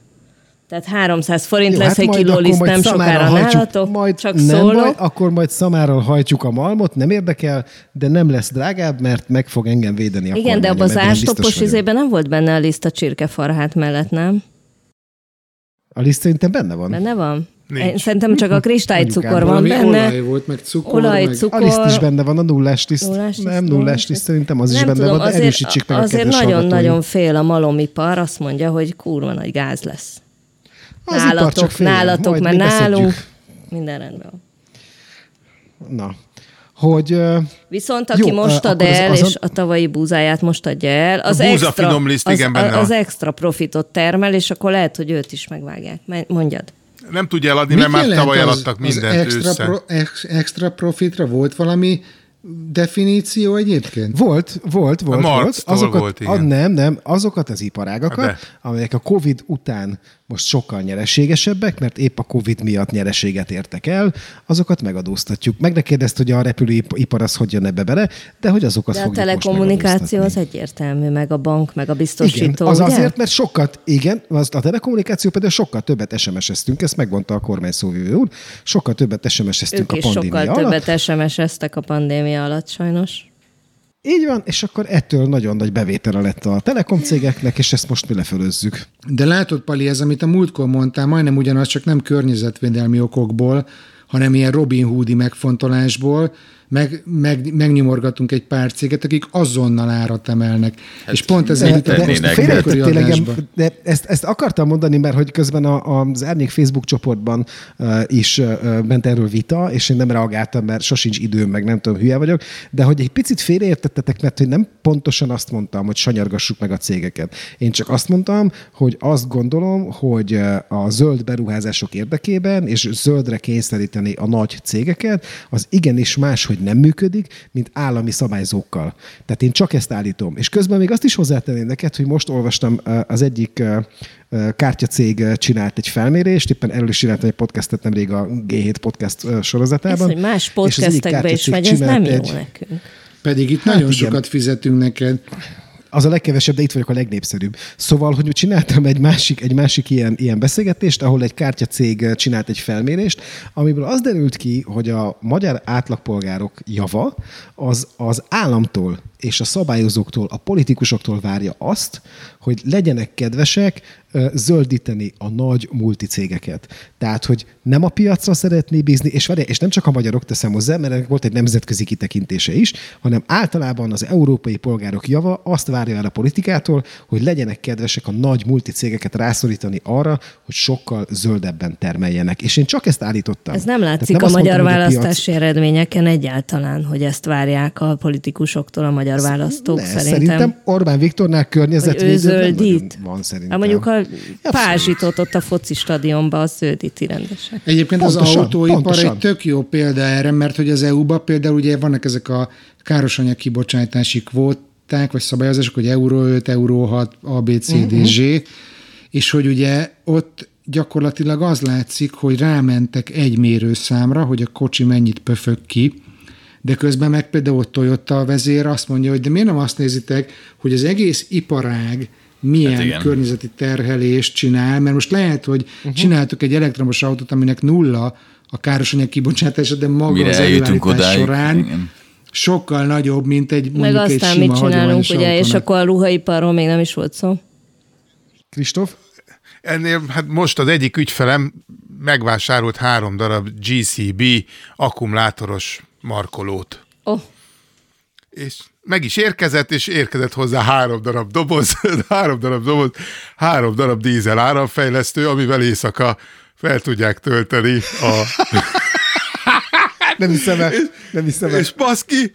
Speaker 6: Tehát 300 forint
Speaker 5: Jó,
Speaker 6: lesz
Speaker 5: hát
Speaker 6: egy kiló liszt, nem sokára
Speaker 5: hajtjuk,
Speaker 6: nálatok,
Speaker 5: majd
Speaker 6: csak
Speaker 5: nem
Speaker 6: szólok.
Speaker 5: Baj, akkor majd szamáról hajtjuk a malmot, nem érdekel, de nem lesz drágább, mert meg fog engem védeni a
Speaker 6: Igen, de abban az
Speaker 5: vagyok.
Speaker 6: izében nem volt benne a liszt a csirkefarhát mellett, nem?
Speaker 5: A liszt szerintem benne van.
Speaker 6: Benne van?
Speaker 7: Nincs.
Speaker 6: Én szerintem csak a kristálycukor van benne.
Speaker 9: olaj volt, meg cukor,
Speaker 6: Olaj,
Speaker 9: meg...
Speaker 6: cukor.
Speaker 5: A liszt is benne van, a nullás liszt.
Speaker 6: Nullás liszt,
Speaker 5: nem
Speaker 6: nullás
Speaker 5: liszt,
Speaker 6: liszt.
Speaker 5: szerintem az is
Speaker 6: nem
Speaker 5: benne
Speaker 6: tudom,
Speaker 5: van, de
Speaker 6: azért,
Speaker 5: erősítsék meg
Speaker 6: azért nagyon-nagyon
Speaker 5: hallgatóink.
Speaker 6: fél a malomipar, azt mondja, hogy kurva nagy gáz lesz.
Speaker 5: Az ipar csak
Speaker 6: nálatok,
Speaker 5: fél,
Speaker 6: nálatok,
Speaker 5: majd
Speaker 6: mert
Speaker 5: beszedjük.
Speaker 6: nálunk minden rendben van.
Speaker 5: Na, hogy...
Speaker 6: Viszont aki
Speaker 5: Jó,
Speaker 6: most ad
Speaker 5: akkor az-
Speaker 6: el,
Speaker 5: azon-
Speaker 6: és a tavalyi búzáját most adja el, az,
Speaker 7: A búza
Speaker 6: extra,
Speaker 7: finom liszt,
Speaker 6: az,
Speaker 7: igen, benne
Speaker 6: az extra profitot termel, és akkor lehet, hogy őt is megvágják. Mondjad.
Speaker 7: Nem tudja eladni,
Speaker 9: Mit
Speaker 7: mert már tavaly
Speaker 9: az-
Speaker 7: eladtak mindent
Speaker 9: az extra,
Speaker 7: össze.
Speaker 9: pro, ex, extra profitra volt valami definíció egyébként?
Speaker 5: Volt, volt, volt.
Speaker 7: Marctól
Speaker 5: volt. Azokat,
Speaker 7: volt, igen.
Speaker 5: a, nem, nem, azokat az iparágakat,
Speaker 7: De.
Speaker 5: amelyek a Covid után most sokkal nyereségesebbek, mert épp a Covid miatt nyereséget értek el, azokat megadóztatjuk. Meg ne kérdezt, hogy a repülőipar az hogy jön ebbe bele, de hogy azokat
Speaker 6: De a telekommunikáció az egyértelmű, meg a bank, meg a
Speaker 5: Igen,
Speaker 6: biztosító,
Speaker 5: az
Speaker 6: ugye?
Speaker 5: azért, mert sokat, igen, az a telekommunikáció például sokkal többet SMS-eztünk, ezt megmondta a kormány szóvivő úr, sokkal többet SMS-eztünk
Speaker 6: Ők
Speaker 5: a pandémia
Speaker 6: sokkal
Speaker 5: alatt.
Speaker 6: többet SMS-eztek a pandémia alatt sajnos.
Speaker 5: Így van, és akkor ettől nagyon nagy bevétele lett a telekom cégeknek, és ezt most mi lefölözzük.
Speaker 9: De látod, Pali, ez, amit a múltkor mondtál, majdnem ugyanaz, csak nem környezetvédelmi okokból, hanem ilyen Robin Hoodi megfontolásból, meg, meg, megnyomorgatunk egy pár céget, akik azonnal árat emelnek. Hát és pont ez
Speaker 5: De, de engem, de ezt, ezt akartam mondani, mert hogy közben a, az Árnyék Facebook csoportban uh, is uh, ment erről vita, és én nem reagáltam, mert sosincs időm, meg nem tudom, hülye vagyok, de hogy egy picit félreértettetek, mert hogy nem pontosan azt mondtam, hogy sanyargassuk meg a cégeket. Én csak azt mondtam, hogy azt gondolom, hogy uh, a zöld beruházások érdekében, és zöldre kényszeríteni a nagy cégeket, az igenis máshogy nem működik, mint állami szabályzókkal. Tehát én csak ezt állítom. És közben még azt is hozzátenném neked, hogy most olvastam az egyik kártyacég csinált egy felmérést, éppen erről is csináltam egy podcastet nemrég a G7 podcast
Speaker 6: Ez,
Speaker 5: sorozatában.
Speaker 6: hogy más podcastekbe is megy, ez nem jó
Speaker 5: egy-
Speaker 6: nekünk.
Speaker 9: Pedig itt
Speaker 5: Hát
Speaker 9: nagyon
Speaker 5: igen.
Speaker 9: sokat fizetünk neked.
Speaker 5: Az a legkevesebb, de itt vagyok a legnépszerűbb. Szóval, hogy csináltam egy másik, egy másik ilyen, ilyen beszélgetést, ahol egy kártyacég eh, csinált egy felmérést, amiből az derült ki, hogy a magyar átlagpolgárok java az, az államtól és a szabályozóktól, a politikusoktól várja azt, hogy legyenek kedvesek zöldíteni a nagy multicégeket. Tehát, hogy nem a piacra szeretné bízni, és, várja, és nem csak a magyarok teszem hozzá, mert volt egy nemzetközi kitekintése is, hanem általában az európai polgárok java azt várja el a politikától, hogy legyenek kedvesek a nagy multicégeket rászorítani arra, hogy sokkal zöldebben termeljenek. És én csak ezt állítottam.
Speaker 6: Ez nem látszik
Speaker 5: Tehát
Speaker 6: a magyar
Speaker 5: mondtam, hogy a
Speaker 6: választási eredményeken egyáltalán, hogy ezt várják a politikusoktól a magyar választók
Speaker 5: Ne,
Speaker 6: szerintem.
Speaker 5: szerintem Orbán Viktornál környezetvédő nem nagyon van szerintem.
Speaker 6: Hát mondjuk a. pázsitot ott a foci stadionban, az zöldíti rendesen.
Speaker 9: Egyébként az
Speaker 5: Pontosan,
Speaker 9: autóipar
Speaker 5: pontosan.
Speaker 9: egy tök jó példa erre, mert hogy az EU-ban például ugye vannak ezek a károsanyag kibocsátási kvóták, vagy szabályozások, hogy Euró 5, Euró 6, A, B, C, D, Z, és hogy ugye ott gyakorlatilag az látszik, hogy rámentek egy mérőszámra, hogy a kocsi mennyit pöfög ki, de közben meg például ott Toyota vezér azt mondja, hogy de miért nem azt nézitek, hogy az egész iparág milyen
Speaker 8: Hát
Speaker 9: környezeti terhelést csinál, mert most lehet, hogy uh-huh. csináltok egy elektromos autót, aminek nulla a károsanyag kibocsátása, de maga
Speaker 8: Mire
Speaker 9: az előállítás során
Speaker 8: igen.
Speaker 9: sokkal nagyobb, mint egy
Speaker 6: Meg
Speaker 9: mondjuk egy
Speaker 6: aztán
Speaker 9: sima,
Speaker 6: mit csinálunk, ugye, és
Speaker 9: autónak.
Speaker 6: akkor a ruhaiparról még nem is volt szó.
Speaker 5: Kristóf?
Speaker 7: Ennél, hát most az egyik ügyfelem megvásárolt három darab GCB akkumulátoros markolót.
Speaker 6: Oh,
Speaker 7: és meg is érkezett, és érkezett hozzá három darab doboz, három darab doboz, három darab dízel áramfejlesztő, amivel éjszaka fel tudják tölteni a...
Speaker 5: Nem hiszem el. Nem hiszem el.
Speaker 7: és baszki,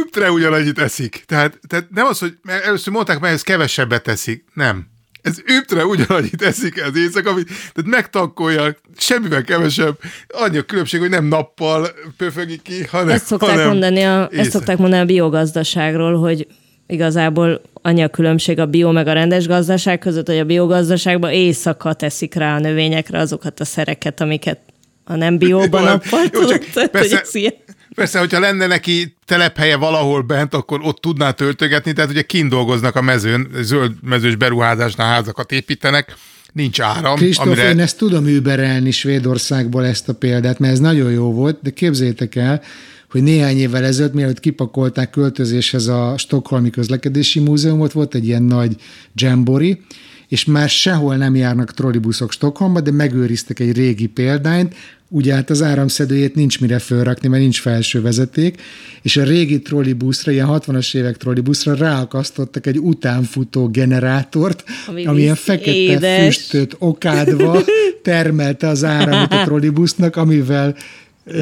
Speaker 7: üptre ugyanannyit eszik. Tehát, tehát nem az, hogy először mondták, mert ez kevesebbet teszik. Nem. Ez üptre ugyanannyit eszik az éjszaka, amit, tehát megtankolja, semmivel kevesebb. Annyi a különbség, hogy nem nappal pöfögi ki, hanem
Speaker 6: ezt szokták,
Speaker 7: hanem
Speaker 6: mondani a, ezt
Speaker 7: éjszaka.
Speaker 6: szokták mondani a biogazdaságról, hogy igazából annyi a különbség a bio meg a rendes gazdaság között, hogy a biogazdaságban éjszaka teszik rá a növényekre azokat a szereket, amiket a nem bióban nappal tudod, hogy
Speaker 7: persze-
Speaker 6: ez ilyen.
Speaker 7: Persze, hogyha lenne neki telephelye valahol bent, akkor ott tudná töltögetni, tehát ugye kint dolgoznak a mezőn, zöld mezős beruházásnál házakat építenek, nincs áram,
Speaker 9: Kristóf,
Speaker 7: amire...
Speaker 9: én ezt tudom überelni Svédországból ezt a példát, mert ez nagyon jó volt, de képzeljétek el, hogy néhány évvel ezelőtt, mielőtt kipakolták költözéshez a Stockholmi Közlekedési Múzeumot, volt egy ilyen nagy jambori, és már sehol nem járnak trollibuszok Stockholmba, de megőriztek egy régi példányt, ugye hát az áramszedőjét nincs mire fölrakni, mert nincs felső vezeték, és a régi trollibuszra, ilyen 60-as évek trollibuszra ráakasztottak egy utánfutó generátort,
Speaker 6: Ami
Speaker 9: ami ilyen fekete
Speaker 6: édes.
Speaker 9: füstöt okádva termelte az áramot a trollibusznak, amivel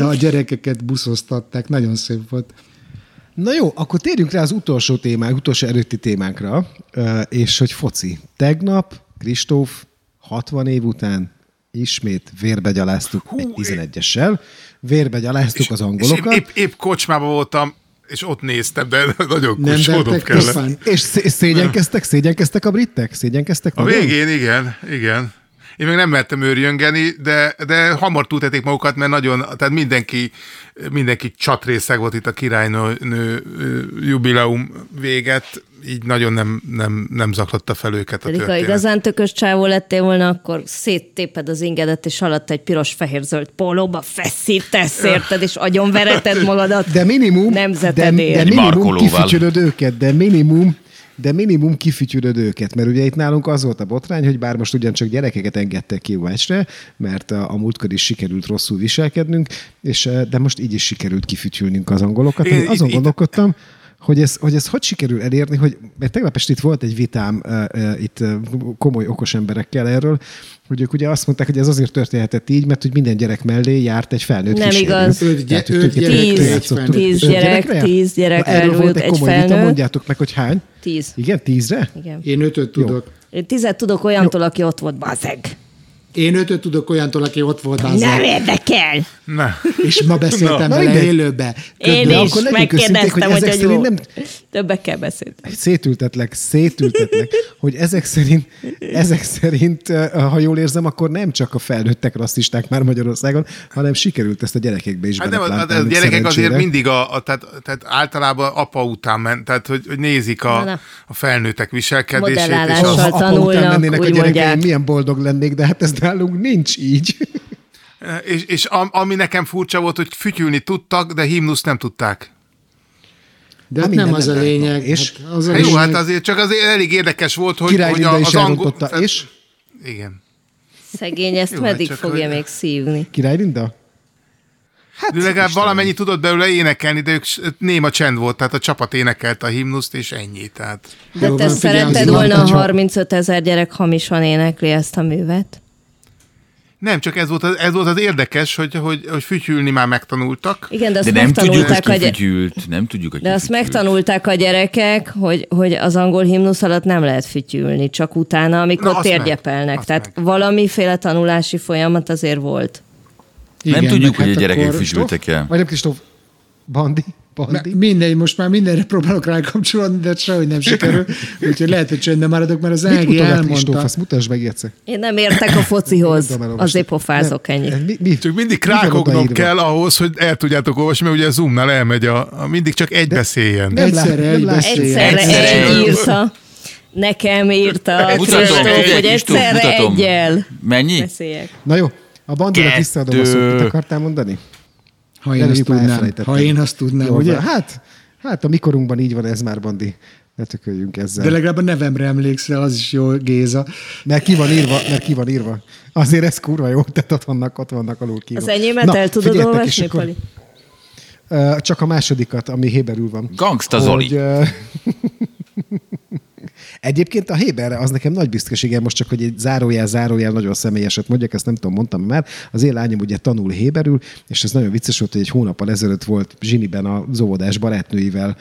Speaker 9: a gyerekeket buszoztatták. Nagyon szép volt.
Speaker 5: Na jó, akkor térjünk rá az utolsó témánk, utolsó előtti témánkra, ö, és hogy foci. Tegnap Kristóf 60 év után ismét vérbe gyaláztuk egy 11-essel, vérbe gyaláztuk az
Speaker 7: és
Speaker 5: angolokat.
Speaker 7: épp, épp kocsmában voltam, és ott néztem, de nagyon kusódom kellett.
Speaker 5: És szé- szégyenkeztek, szégyenkeztek a britek? Szégyenkeztek?
Speaker 7: A
Speaker 5: nagyon?
Speaker 7: végén, igen, igen. Én még nem mertem őrjöngeni, de, de hamar túltették magukat, mert nagyon, tehát mindenki, mindenki csatrészeg volt itt a királynő jubileum véget, így nagyon nem, nem, nem zaklatta fel őket a
Speaker 6: Pedig ha
Speaker 7: történet.
Speaker 6: igazán tökös csávó lettél volna, akkor széttéped az ingedet, és alatt egy piros-fehér-zöld pólóba feszítesz, érted, és agyonvereted magadat.
Speaker 5: De minimum, de,
Speaker 6: Nemzetedért.
Speaker 5: de minimum
Speaker 8: Markolóval.
Speaker 5: kifütyülöd őket, de minimum, de minimum kifütyülöd őket, mert ugye itt nálunk az volt a botrány, hogy bár most ugyancsak gyerekeket engedtek ki Újsre, mert a, a múltkor is sikerült rosszul viselkednünk, és, eh, de most így is sikerült kifütyülnünk az angolokat. Én azon
Speaker 7: itt-
Speaker 5: gondolkodtam, hogy ez, hogy ez hogy sikerül elérni, hogy mert tegnap este itt volt egy vitám uh, uh, itt uh, komoly okos emberekkel erről, hogy ők ugye azt mondták, hogy ez azért történhetett így, mert hogy minden gyerek mellé járt egy felnőtt
Speaker 6: Nem
Speaker 5: kísérő.
Speaker 6: igaz.
Speaker 9: Öt gy- öt gyerekre
Speaker 6: Tíz- tíz gyerek, tíz gyerek
Speaker 5: Na, Erről volt
Speaker 6: elült,
Speaker 5: egy
Speaker 6: egy
Speaker 5: komoly vita,
Speaker 6: felnőtt.
Speaker 5: mondjátok meg, hogy hány?
Speaker 6: Tíz.
Speaker 5: Igen, tízre?
Speaker 6: Igen.
Speaker 9: Én ötöt tudok.
Speaker 6: Én tizet tudok olyantól, aki ott volt, bazeg.
Speaker 9: Én ötöt tudok olyantól, aki ott volt az
Speaker 6: Nem érdekel.
Speaker 7: Na.
Speaker 9: és ma beszéltem
Speaker 5: Na,
Speaker 9: vele élőbe.
Speaker 6: Én
Speaker 5: De
Speaker 6: is
Speaker 5: akkor
Speaker 6: megkérdeztem,
Speaker 5: hogy
Speaker 6: hogy,
Speaker 5: ezek
Speaker 6: hogy jó.
Speaker 5: nem-
Speaker 6: Többekkel beszéltem.
Speaker 5: Szétültetlek, szétültetlek, hogy ezek szerint, ezek szerint, ha jól érzem, akkor nem csak a felnőttek rasszisták már Magyarországon, hanem sikerült ezt a gyerekekbe is
Speaker 7: Hát nem, a, a, gyerekek azért mindig a, a tehát, tehát általában apa után ment, tehát hogy, hogy nézik a,
Speaker 6: na.
Speaker 7: a felnőttek viselkedését. És az,
Speaker 5: ha apa után
Speaker 6: tanulnak,
Speaker 5: mennének a gyerekeim, milyen boldog lennék, de hát ez nálunk nincs így.
Speaker 7: És, és am- ami nekem furcsa volt, hogy fütyülni tudtak, de himnuszt nem tudták.
Speaker 9: De hát nem az a lényeg.
Speaker 5: És
Speaker 9: hát az a
Speaker 7: Hát jó,
Speaker 9: lényeg,
Speaker 7: hát azért csak azért elég érdekes volt, hogy, hogy a,
Speaker 5: is
Speaker 7: az angol...
Speaker 5: és
Speaker 7: Igen.
Speaker 6: Szegény, ezt
Speaker 7: Jó,
Speaker 6: meddig
Speaker 7: csak
Speaker 6: fogja
Speaker 7: hogy-
Speaker 6: még szívni?
Speaker 5: Király Linda? Hát,
Speaker 7: De legalább
Speaker 5: Istenem.
Speaker 7: valamennyi tudott belőle énekelni, de ők néma csend volt, tehát a csapat énekelte a himnuszt, és ennyi. Tehát
Speaker 6: De
Speaker 9: Jó
Speaker 6: te
Speaker 9: van,
Speaker 6: szeretted volna, ha
Speaker 9: csak-
Speaker 6: 35 ezer gyerek hamisan énekli ezt a művet?
Speaker 7: Nem, csak ez volt az, ez volt az érdekes, hogy, hogy, hogy fütyülni már megtanultak.
Speaker 6: Igen, de azt
Speaker 8: De nem tudjuk,
Speaker 6: megtanulták
Speaker 8: hogy
Speaker 6: a
Speaker 8: ki
Speaker 6: gyerek.
Speaker 8: fütyült. Nem tudjuk, hogy
Speaker 6: De
Speaker 8: ki
Speaker 6: azt
Speaker 8: fütyült.
Speaker 6: megtanulták a gyerekek, hogy, hogy az angol himnusz alatt nem lehet fütyülni, csak utána, amikor
Speaker 7: Na, meg.
Speaker 6: térgyepelnek.
Speaker 7: Azt
Speaker 6: Tehát
Speaker 7: meg.
Speaker 6: valamiféle tanulási folyamat azért volt.
Speaker 8: Nem
Speaker 9: igen,
Speaker 8: tudjuk,
Speaker 9: meg
Speaker 8: hogy a
Speaker 9: hát
Speaker 8: gyerekek
Speaker 9: akkor-
Speaker 8: fütyültek el.
Speaker 5: Vagy nem Kristóf? Bandi? Bandi?
Speaker 9: Me- Mindegy, most már mindenre próbálok rákapcsolódni, de sehogy nem sikerül. Úgyhogy lehet, hogy csöndben maradok, mert az Ági
Speaker 5: Kristóf?
Speaker 9: elmondta.
Speaker 5: Azt mutasd meg egyszer.
Speaker 6: Én nem értek a focihoz, azért pofázok
Speaker 5: Nem,
Speaker 6: ennyit.
Speaker 5: Mi, mi,
Speaker 7: Csak mindig
Speaker 5: odaírva?
Speaker 7: kell ahhoz, hogy el tudjátok olvasni, mert ugye a Zoomnál elmegy a, a mindig csak egy beszéljen.
Speaker 5: Nem
Speaker 9: Egyszerre egy beszéljen.
Speaker 6: Egyszerre egy írta. Nekem írta
Speaker 8: Mutatom,
Speaker 6: Kristóf, hogy
Speaker 8: Kristóf,
Speaker 6: egyszerre egyel
Speaker 8: Mennyi?
Speaker 6: beszéljek.
Speaker 5: Na jó, a bandinak visszaadom a szót. Mit akartál mondani?
Speaker 9: Ha én azt tudnám. Ha én azt tudnám,
Speaker 5: Jó,
Speaker 9: ugye?
Speaker 5: Hát, hát a mikorunkban így van ez már, Bandi. Ne tököljünk ezzel.
Speaker 9: De legalább a nevemre emlékszel, az is jó, Géza.
Speaker 5: Mert ki van írva, mert ki van írva. Azért ez kurva jó, tehát ott vannak, ott vannak alul kívül.
Speaker 6: Az enyémet el tudod olvasni,
Speaker 5: akkor,
Speaker 6: Pali?
Speaker 5: Csak a másodikat, ami Héberül van.
Speaker 8: Gangsta Zoli.
Speaker 5: Hogy, Egyébként a Héber, az nekem nagy büszkeségem, most csak, hogy egy zárójel, zárójel nagyon személyeset mondjak, ezt nem tudom, mondtam már. Az én lányom ugye tanul Héberül, és ez nagyon vicces volt, hogy egy hónappal ezelőtt volt Zsiniben az óvodás barátnőivel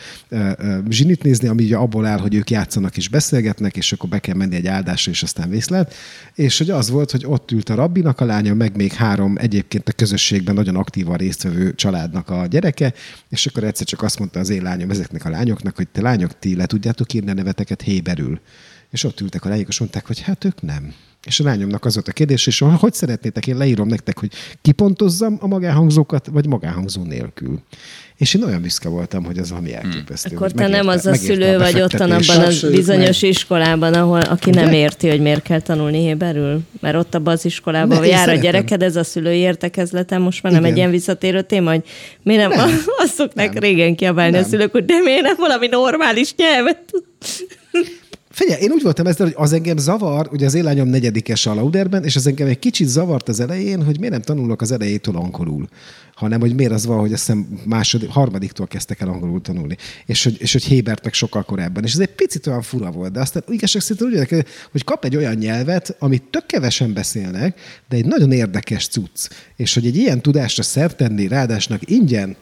Speaker 5: zsinit nézni, ami ugye abból áll, hogy ők játszanak és beszélgetnek, és akkor be kell menni egy áldásra, és aztán vészlet. És hogy az volt, hogy ott ült a rabbinak a lánya, meg még három egyébként a közösségben nagyon aktívan résztvevő családnak a gyereke, és akkor egyszer csak azt mondta az én lányom ezeknek a lányoknak, hogy te lányok, ti le tudjátok írni a neveteket héberül. És ott ültek a lányok, és mondták, hogy hát ők nem. És a lányomnak az volt a kérdés, és hogy szeretnétek, én leírom nektek, hogy kipontozzam a magánhangzókat, vagy magánhangzó nélkül. És én olyan büszke voltam, hogy az valami elképesztő.
Speaker 6: Akkor
Speaker 5: hogy
Speaker 6: te nem
Speaker 5: megérte-
Speaker 6: az a szülő vagy ottan abban a bizonyos iskolában, ahol aki nem érti, hogy miért kell tanulni héberül. Mert ott abban az iskolában
Speaker 5: Ne,
Speaker 6: jár a
Speaker 5: szeretem.
Speaker 6: gyereked, ez a szülői értekezleten, most már nem
Speaker 5: Igen.
Speaker 6: egy ilyen visszatérő téma, hogy mi nem, nem. azt szokták
Speaker 5: Nem.
Speaker 6: régen kiabálni a
Speaker 5: Nem.
Speaker 6: szülők, hogy de miért nem valami normális nyelvet.
Speaker 5: Figyelj, én úgy voltam ezzel, hogy az engem zavar, ugye az élányom negyedikes a Lauderben, és az engem egy kicsit zavart az elején, hogy miért nem tanulok az elejétől angolul, hanem hogy miért az van, hogy azt hiszem második, harmadiktól kezdtek el angolul tanulni, és hogy, és hogy Hébert meg sokkal korábban. És ez egy picit olyan fura volt, de aztán igazság szerint úgy érdekel, hogy kap egy olyan nyelvet, amit tök kevesen beszélnek, de egy nagyon érdekes cucc. És hogy egy ilyen tudásra szert tenni, ráadásnak ingyen,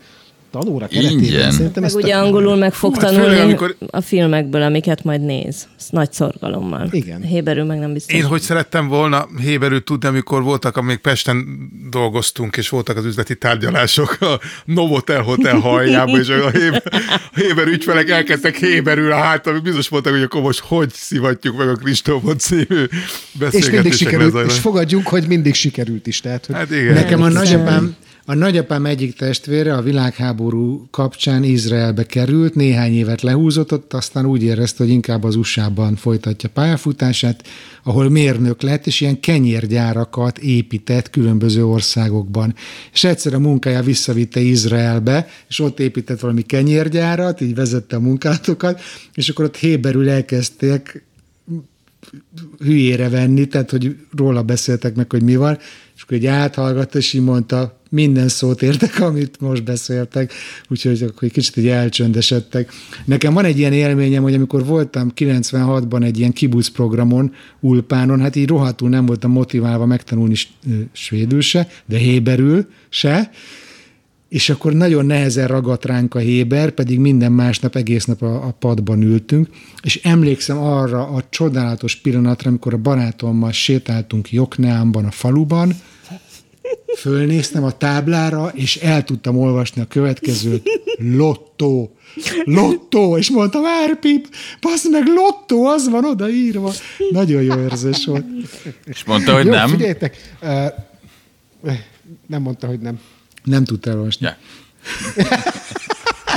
Speaker 5: tanóra keretében,
Speaker 8: Ingyen.
Speaker 5: szerintem
Speaker 6: Meg
Speaker 5: ez
Speaker 6: ugye angolul meg fog
Speaker 7: Hú,
Speaker 6: tanulni
Speaker 7: főleg, amikor-
Speaker 6: a filmekből, amiket majd néz. Ez nagy szorgalommal.
Speaker 5: Igen.
Speaker 6: Héberül meg nem biztos.
Speaker 7: Én hogy szerettem volna héberül tudni, amikor voltak, amíg Pesten dolgoztunk, és voltak az üzleti tárgyalások a Novotel Hotel hajjába, és a héber, a héber ügyfelek elkezdtek héberül a hátam, biztos voltak, hogy akkor most hogy szivatjuk meg a Kristófot című
Speaker 5: és mindig sikerült, és fogadjunk, hogy mindig sikerült is. Tehát, hogy
Speaker 7: Hát igen.
Speaker 9: Nekem a nagyapám, a nagyapám egyik testvére a világháború kapcsán Izraelbe került, néhány évet lehúzott ott, aztán úgy érezte, hogy inkább az USA-ban folytatja pályafutását, ahol mérnök lett, és ilyen kenyérgyárakat épített különböző országokban. És egyszer a munkája visszavitte Izraelbe, és ott épített valami kenyérgyárat, így vezette a munkálatokat, és akkor ott héberül elkezdték hülyére venni, tehát hogy róla beszéltek meg, hogy mi van, és akkor egy áthallgatta, és így mondta, minden szót értek, amit most beszéltek, úgyhogy akkor egy kicsit így elcsöndesedtek. Nekem van egy ilyen élményem, hogy amikor voltam 96-ban egy ilyen kibusz programon, Ulpánon, hát így rohadtul nem voltam motiválva megtanulni svédül se, de héberül se, és akkor nagyon nehezen ragadt ránk a Héber, pedig minden másnap, egész nap a, a padban ültünk, és emlékszem arra a csodálatos pillanatra, amikor a barátommal sétáltunk Jokneámban, a faluban, fölnéztem a táblára, és el tudtam olvasni a következőt, lottó, lottó, és mondtam, Árpip, bassz meg, lottó, az van odaírva. Nagyon jó érzés volt.
Speaker 8: És mondta, hogy
Speaker 5: Jó,
Speaker 8: nem.
Speaker 5: figyeljetek, uh, nem mondta, hogy nem.
Speaker 9: Nem tudta elolvasni.
Speaker 8: Ja.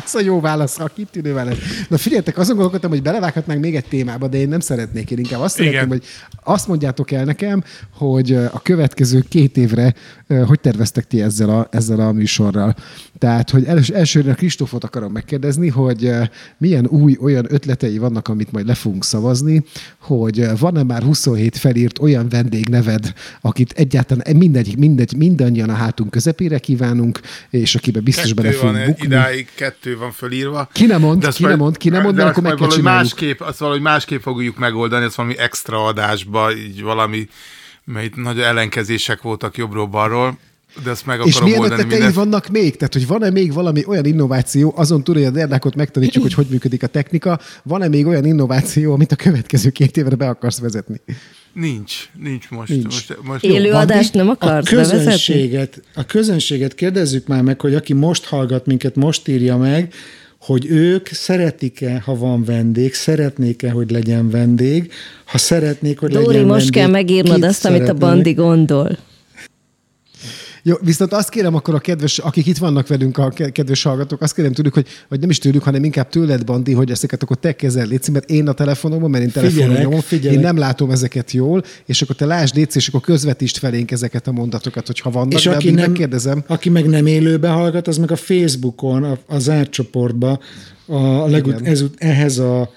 Speaker 5: Ez a jó válasz, a kitűnő válasz. Na figyeljetek, azon gondolkodtam, hogy belevághatnánk még egy témába, de én nem szeretnék. Én inkább azt szeretném, hogy azt mondjátok el nekem, hogy a következő két évre hogy terveztek ti ezzel a, ezzel a műsorral. Tehát, hogy els, elsőre Kristófot akarom megkérdezni, hogy milyen új olyan ötletei vannak, amit majd le fogunk szavazni, hogy van-e már 27 felírt olyan vendégneved, akit egyáltalán mindegy, mindegy, mindannyian a hátunk közepére kívánunk, és akibe biztos bele
Speaker 7: Kettő van
Speaker 5: fogunk bukni.
Speaker 7: idáig, kettő van fölírva.
Speaker 5: Ki nem mond, ki nem mond, ki nem mond,
Speaker 7: de
Speaker 5: akkor meg kell csináljuk.
Speaker 7: másképp, azt valahogy másképp fogjuk megoldani, ezt valami extra adásba, így valami, mert itt nagy ellenkezések voltak jobbról-balról, de ezt meg
Speaker 5: És milyen
Speaker 7: oldani.
Speaker 5: ötletei vannak még? Tehát, hogy van-e még valami olyan innováció, azon túl, hogy a derdákot megtanítjuk, hogy hogy működik a technika, van-e még olyan innováció, amit a következő két évre be akarsz vezetni?
Speaker 7: Nincs, nincs most.
Speaker 5: Nincs.
Speaker 7: most, most
Speaker 6: Élő
Speaker 5: Jó,
Speaker 6: adást nem
Speaker 9: A
Speaker 6: akarsz bevezetni?
Speaker 9: közönséget, a közönséget kérdezzük már meg, hogy aki most hallgat minket, most írja meg, hogy ők szeretik-e, ha van vendég, szeretnék-e, hogy legyen vendég, ha szeretnék, hogy
Speaker 6: Dóri,
Speaker 9: legyen
Speaker 6: most
Speaker 9: vendég,
Speaker 6: kell megírnod azt, amit a? Bandi gondol.
Speaker 5: Jó, viszont azt kérem akkor a kedves, akik itt vannak velünk, a ke- kedves hallgatók, azt kérem tőlük, hogy, vagy nem is tőlük, hanem inkább tőled, Bandi, hogy ezeket akkor te kezel, Léci, mert én a telefonomon, mert én telefonon nyomom, én nem látom ezeket jól, és akkor te lásd, Léci, és akkor közvetítsd felénk ezeket a mondatokat, hogyha vannak,
Speaker 9: És
Speaker 5: de
Speaker 9: aki, nem,
Speaker 5: megkérdezem.
Speaker 9: aki meg nem élőbe hallgat, az meg a Facebookon, a, a zárt csoportba a legut,
Speaker 5: Igen.
Speaker 9: ez, ehhez a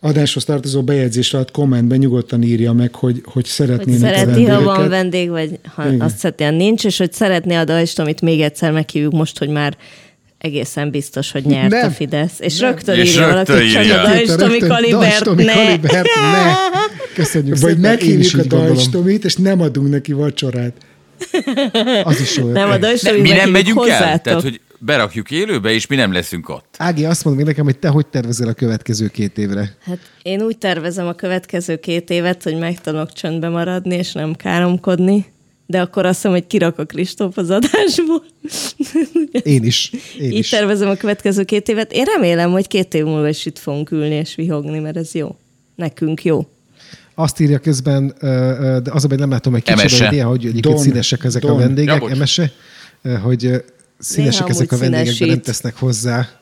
Speaker 9: adáshoz tartozó bejegyzés alatt kommentben nyugodtan írja meg, hogy, hogy
Speaker 6: Hogy
Speaker 9: szeretnének
Speaker 6: szereti, ha
Speaker 9: a
Speaker 6: van vendég, vagy ha
Speaker 9: Igen.
Speaker 6: azt szereti, ha nincs, és hogy szeretné a dajst, amit még egyszer meghívjuk most, hogy már egészen biztos, hogy nyert
Speaker 5: Nem.
Speaker 6: a Fidesz. És
Speaker 5: Nem.
Speaker 6: rögtön
Speaker 8: És
Speaker 6: írja valaki, csak
Speaker 8: írja.
Speaker 6: a dajst, ami
Speaker 5: Rögtön,
Speaker 6: kalibert,
Speaker 5: Dajstomi
Speaker 6: ne.
Speaker 5: Kalibert, ne. Köszönjük
Speaker 9: Vagy
Speaker 5: szépen,
Speaker 9: meghívjuk a. Dajstomit, és nem adunk neki vacsorát.
Speaker 5: Az is jó.
Speaker 6: Nem, a
Speaker 5: ötlet.
Speaker 6: dajst,
Speaker 8: Ne,
Speaker 6: ami
Speaker 8: mi nem
Speaker 6: meghívjuk
Speaker 8: megyünk el?
Speaker 6: hozzátok.
Speaker 8: Tehát, hogy berakjuk élőbe, és mi nem leszünk ott.
Speaker 5: Ági, azt mondd még nekem, hogy te hogy tervezel a következő két évre?
Speaker 6: Hát én úgy tervezem a következő két évet, hogy megtanulok csöndbe maradni, és nem káromkodni. De akkor azt hiszem, hogy kirak a Kristóf az adásból.
Speaker 5: Én is. Én
Speaker 6: Így
Speaker 5: is.
Speaker 6: tervezem a következő két évet. Én remélem, hogy két év múlva is itt fogunk ülni és vihogni, mert ez jó. Nekünk jó.
Speaker 5: Azt írja közben, de az a baj, nem látom, hogy kicsoda
Speaker 8: Emese.
Speaker 5: idea, hogy egyébként
Speaker 9: Don.
Speaker 5: színesek ezek a
Speaker 9: Don.
Speaker 5: vendégek.
Speaker 8: Ja.
Speaker 5: Emese, hogy színesek
Speaker 6: Néha
Speaker 5: ezek a vendégek, de nem tesznek hozzá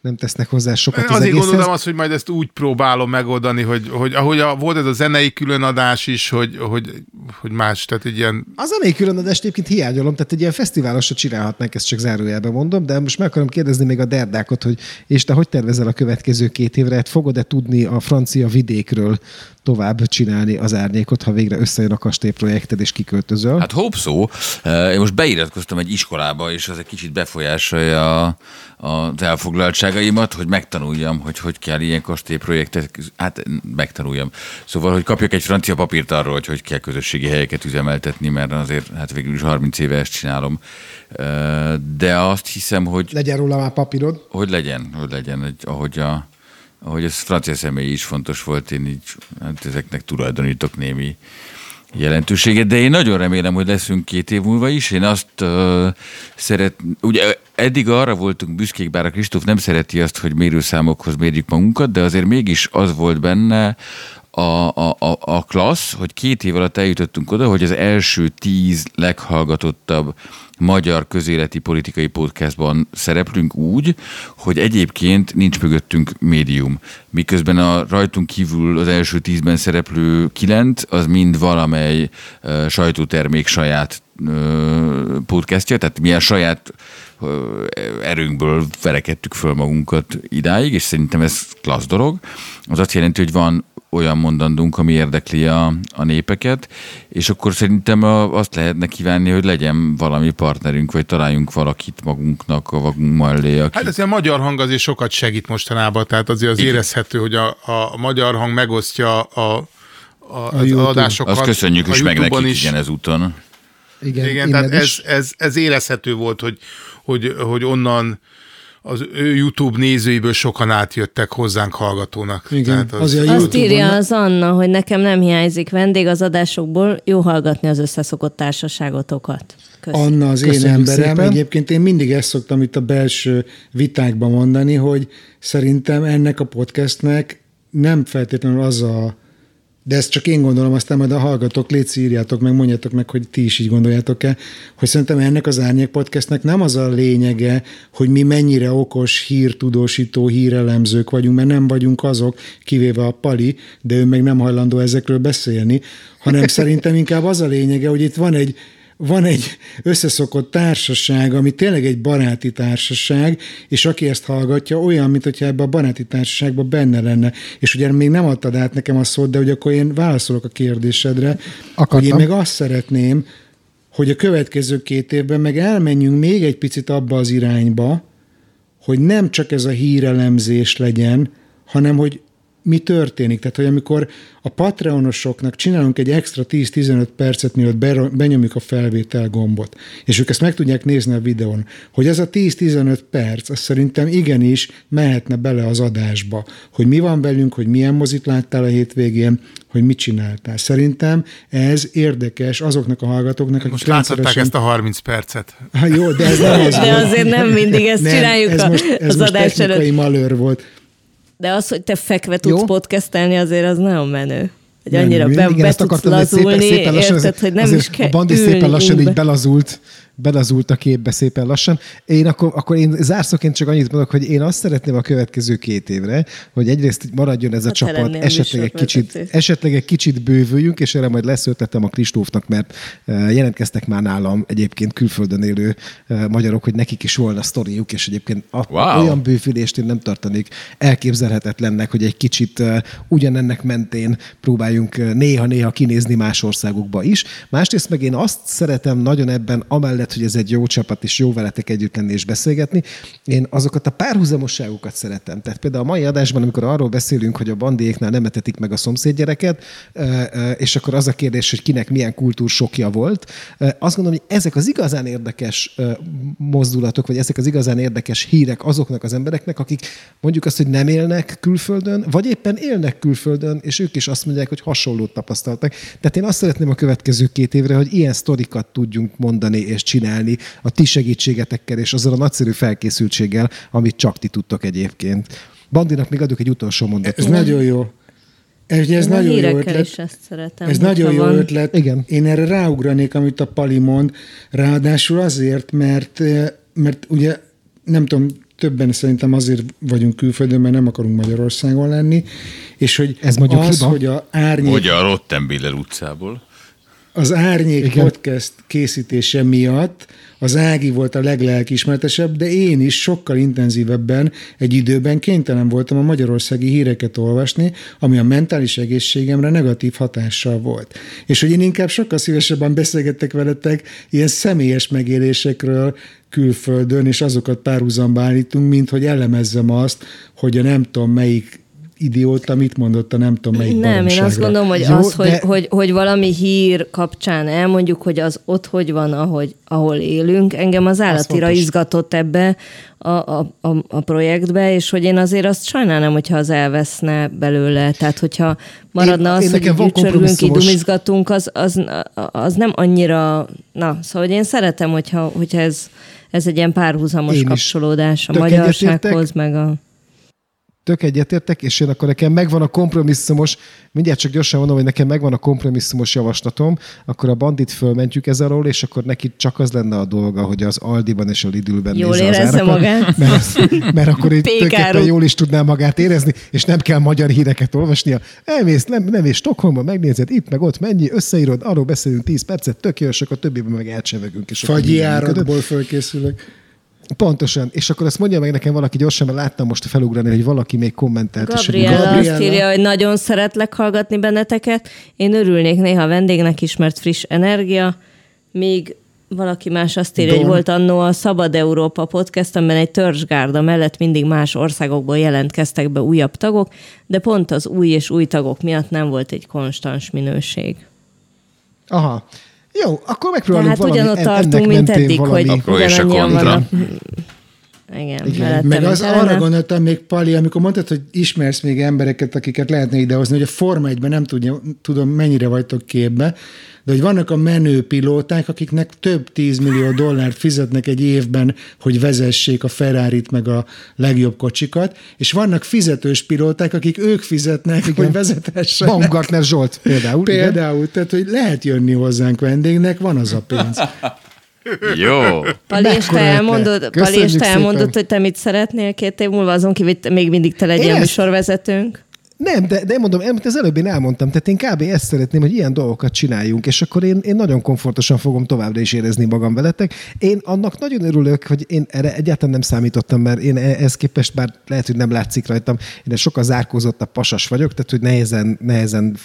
Speaker 5: nem tesznek hozzá sokat az
Speaker 7: Azért
Speaker 5: egészhez.
Speaker 7: gondolom azt, hogy majd ezt úgy próbálom megoldani, hogy, hogy ahogy a, volt ez a zenei különadás is, hogy, hogy, hogy más, tehát egy ilyen
Speaker 5: Az a még különadást egyébként hiányolom, tehát egy ilyen fesztiválosra csinálhatnánk, ezt csak zárójelben mondom, de most meg akarom kérdezni még a derdákot, hogy és te hogy tervezel a következő két évre? Hát fogod-e tudni a francia vidékről tovább csinálni az árnyékot, ha végre összejön a kastélyprojekted és kiköltözöl?
Speaker 8: Hát hope so. Eh, Én most beiratkoztam egy iskolába, és az egy kicsit befolyásolja a- az elfoglaltságaimat, hogy megtanuljam, hogy hogy kell ilyen kastélyprojektet, hát megtanuljam. Szóval, hogy kapjak egy francia papírt arról, hogy hogy kell közösségi helyeket üzemeltetni, mert azért hát végül is 30 éve ezt csinálom. De azt hiszem, hogy
Speaker 5: Legyen róla már papírod.
Speaker 8: hogy legyen, hogy legyen, egy, ahogy, a, ahogy ez francia személy is fontos volt, én így hát ezeknek tulajdonítok némi jelentőséget, de én nagyon remélem, hogy leszünk két év múlva is. Én azt uh, szeret, ugye eddig arra voltunk büszkék, bár a Kristóf nem szereti azt, hogy mérőszámokhoz mérjük magunkat, de azért mégis az volt benne a, a, a, a klassz, hogy két év alatt eljutottunk oda, hogy az első tíz leghallgatottabb magyar közéleti politikai podcastban szereplünk úgy, hogy egyébként nincs mögöttünk médium. Miközben a rajtunk kívül az első tízben szereplő kilenc, az mind valamely uh, sajtótermék saját uh, podcastja, tehát mi a saját erőnkből verekedtük föl magunkat idáig, és szerintem ez klassz dolog. Az azt jelenti, hogy van olyan mondandunk, ami érdekli a, a népeket, és akkor szerintem a, azt lehetne kívánni, hogy legyen valami partnerünk, vagy találjunk valakit magunknak, a magunk mellé, aki...
Speaker 7: Hát ez a magyar hang azért sokat segít mostanában, tehát azért az
Speaker 8: Igen.
Speaker 7: érezhető, hogy a, a magyar hang megosztja a, a, a az
Speaker 9: YouTube.
Speaker 7: adásokat.
Speaker 8: azt köszönjük
Speaker 7: a
Speaker 8: is meg nekik, igen, ezúton.
Speaker 5: Igen,
Speaker 7: Igen, tehát ez,
Speaker 5: is.
Speaker 7: ez, ez érezhető volt, hogy, hogy, hogy onnan az ő YouTube nézőiből sokan átjöttek hozzánk hallgatónak.
Speaker 9: Igen,
Speaker 7: Tehát az,
Speaker 9: azért
Speaker 6: Azt írja az Anna, hogy nekem nem hiányzik vendég az adásokból, jó hallgatni az összeszokott társaságotokat. Köszönöm.
Speaker 9: Anna az én
Speaker 5: Köszönjük
Speaker 9: emberem.
Speaker 5: szépen.
Speaker 9: Egyébként én mindig ezt szoktam itt a belső vitákban mondani, hogy szerintem ennek a podcastnek nem feltétlenül az a de ezt csak én gondolom, aztán majd a hallgatók, légy írjátok meg, mondjátok meg, hogy ti is így gondoljátok-e, hogy szerintem ennek az Árnyék Podcastnek nem az a lényege, hogy mi mennyire okos hírtudósító, hírelemzők vagyunk, mert nem vagyunk azok, kivéve a Pali, de ő meg nem hajlandó ezekről beszélni, hanem szerintem inkább az a lényege, hogy itt van egy van egy összeszokott társaság, ami tényleg egy baráti társaság, és aki ezt hallgatja, olyan, mint hogyha ebbe a baráti társaságban benne lenne. És ugye még nem adtad át nekem a szót, de hogy akkor én válaszolok a kérdésedre, Akartam. hogy én meg azt szeretném, hogy a következő két évben meg elmenjünk még egy picit abba az irányba, hogy nem csak ez a hírelemzés legyen, hanem hogy mi történik. Tehát, hogy amikor a Patreonosoknak csinálunk egy extra 10-15 percet, mielőtt benyomjuk a felvétel gombot, és ők ezt meg tudják nézni a videón, hogy ez a 10-15 perc, az szerintem igenis mehetne bele az adásba, hogy mi van velünk, hogy milyen mozit láttál a hétvégén, hogy mit csináltál. Szerintem ez érdekes azoknak a hallgatóknak, akik
Speaker 7: Most láthatták rendszeresen... ezt a 30 percet.
Speaker 9: Ha, jó, de ez nem az
Speaker 6: De azért nem mindig ezt nem, csináljuk ez a, most, ez az most adás
Speaker 9: technikai előtt. malőr volt.
Speaker 6: De az, hogy te fekve tudsz Jó? podcastelni, azért az nagyon menő. Hogy annyira be, be tudsz lazulni, szépen, szépen lassan, érted, hogy nem is kell
Speaker 5: A bandi szépen lassan így belazult belazult a képbe szépen lassan. Én akkor, akkor én zárszóként csak annyit mondok, hogy én azt szeretném a következő két évre, hogy egyrészt maradjon ez a hát csapat, esetleg egy, kicsit, esetleg egy kicsit bővüljünk, és erre majd leszöltettem a Kristófnak, mert jelentkeztek már nálam egyébként külföldön élő magyarok, hogy nekik is volna sztoriuk, és egyébként a, wow. olyan bővülést én nem tartanék elképzelhetetlennek, hogy egy kicsit ugyanennek mentén próbáljunk néha-néha kinézni más országokba is. Másrészt meg én azt szeretem nagyon ebben, amellett amellett, hogy ez egy jó csapat, és jó veletek együtt lenni és beszélgetni, én azokat a párhuzamosságokat szeretem. Tehát például a mai adásban, amikor arról beszélünk, hogy a bandiéknál nem etetik meg a szomszédgyereket, és akkor az a kérdés, hogy kinek milyen kultúrsokja volt, azt gondolom, hogy ezek az igazán érdekes mozdulatok, vagy ezek az igazán érdekes hírek azoknak az embereknek, akik mondjuk azt, hogy nem élnek külföldön, vagy éppen élnek külföldön, és ők is azt mondják, hogy hasonlót tapasztaltak. Tehát én azt szeretném a következő két évre, hogy ilyen sztorikat tudjunk mondani és csinálni csinálni a ti segítségetekkel és azzal a nagyszerű felkészültséggel, amit csak ti tudtok egyébként. Bandinak még adok egy utolsó mondatot.
Speaker 9: Ez nagyon jó. Ez, ez nagyon jó ötlet.
Speaker 6: Is ezt szeretem,
Speaker 9: ez nagyon jó
Speaker 6: van.
Speaker 9: ötlet.
Speaker 5: Igen.
Speaker 9: Én erre ráugranék, amit a Pali mond, ráadásul azért, mert, mert ugye nem tudom, többen szerintem azért vagyunk külföldön, mert nem akarunk Magyarországon lenni, és hogy
Speaker 5: Ez
Speaker 9: az,
Speaker 5: hiba.
Speaker 9: hogy a árnyék...
Speaker 8: Hogy a Rottenbiller utcából
Speaker 9: az Árnyék Igen. podcast készítése miatt az Ági volt a leglelkismertesebb, de én is sokkal intenzívebben egy időben kénytelen voltam a magyarországi híreket olvasni, ami a mentális egészségemre negatív hatással volt. És hogy én inkább sokkal szívesebben beszélgettek veletek ilyen személyes megélésekről, külföldön, és azokat párhuzamba állítunk, mint hogy elemezzem azt, hogy a nem tudom melyik idióta mit mondott a nem tudom melyik
Speaker 6: Nem, én azt gondolom, hogy Jó, az, de... hogy, hogy, hogy valami hír kapcsán elmondjuk, hogy az ott hogy van, ahogy, ahol élünk. Engem az állatira izgatott ebbe a, a, a, a projektbe, és hogy én azért azt sajnálom, hogyha az elveszne belőle. Tehát, hogyha maradna én, az, én hogy gyűcsörgünk, így dumizgatunk, az, az, az nem annyira... Na, szóval hogy én szeretem, hogyha, hogyha ez, ez egy ilyen párhuzamos én kapcsolódás a magyarsághoz, meg a
Speaker 5: tök egyetértek, és én akkor nekem megvan a kompromisszumos, mindjárt csak gyorsan mondom, hogy nekem megvan a kompromisszumos javaslatom, akkor a bandit fölmentjük ez alól, és akkor neki csak az lenne a dolga, hogy az Aldiban és a Lidlben
Speaker 6: jól nézze az árakat, magát.
Speaker 5: Mert, mert akkor itt tulajdonképpen jól is tudná magát érezni, és nem kell magyar híreket olvasnia. Elmész, nem, nem és Stockholmban megnézed, itt meg ott mennyi, összeírod, arról beszélünk 10 percet, tök jó, és akkor többiben meg elcsevegünk.
Speaker 9: Fagyi árakból fölkészülök.
Speaker 5: Pontosan, és akkor azt mondja meg nekem valaki gyorsan, mert láttam most felugrani, hogy valaki még kommentelt.
Speaker 6: Gabriela, Gabriela azt írja, hogy nagyon szeretlek hallgatni benneteket. Én örülnék néha vendégnek is, mert friss energia. Még valaki más azt írja, Don. hogy volt annó a Szabad Európa podcast, amiben egy törzsgárda mellett mindig más országokból jelentkeztek be újabb tagok, de pont az új és új tagok miatt nem volt egy konstans minőség.
Speaker 5: Aha. Jó, akkor megpróbálunk
Speaker 6: Tehát ugyanott tartunk, mint eddig, valami... hogy
Speaker 8: akkor a kontra. Vannak.
Speaker 6: Igen,
Speaker 5: Igen,
Speaker 9: Meg az
Speaker 6: Helena.
Speaker 9: arra gondoltam még, Pali, amikor mondtad, hogy ismersz még embereket, akiket lehetne idehozni, hogy a Forma 1 nem tudja, tudom, mennyire vagytok képbe, de hogy vannak a menő pilóták, akiknek több tízmillió dollárt fizetnek egy évben, hogy vezessék a Ferrari-t meg a legjobb kocsikat, és vannak fizetős pilóták, akik ők fizetnek, Igen. hogy vezethessenek.
Speaker 5: Baumgartner Zsolt például. igen.
Speaker 9: Például, tehát, hogy lehet jönni hozzánk vendégnek, van az a pénz.
Speaker 8: Jó.
Speaker 6: Pali, és te elmondod. Pali, és
Speaker 5: Köszönjük
Speaker 6: te elmondod, hogy te mit szeretnél két év múlva, azon kívül, hogy még mindig te legyél
Speaker 5: Én
Speaker 6: műsorvezetőnk.
Speaker 5: Nem, de, de mondom, amit az előbb én elmondtam, tehát én kb. ezt szeretném, hogy ilyen dolgokat csináljunk, és akkor én, én nagyon komfortosan fogom továbbra is érezni magam veletek. Én annak nagyon örülök, hogy én erre egyáltalán nem számítottam, mert én ehhez képest, bár lehet, hogy nem látszik rajtam, én sokkal zárkózottabb pasas vagyok, tehát hogy nehezen, nehezen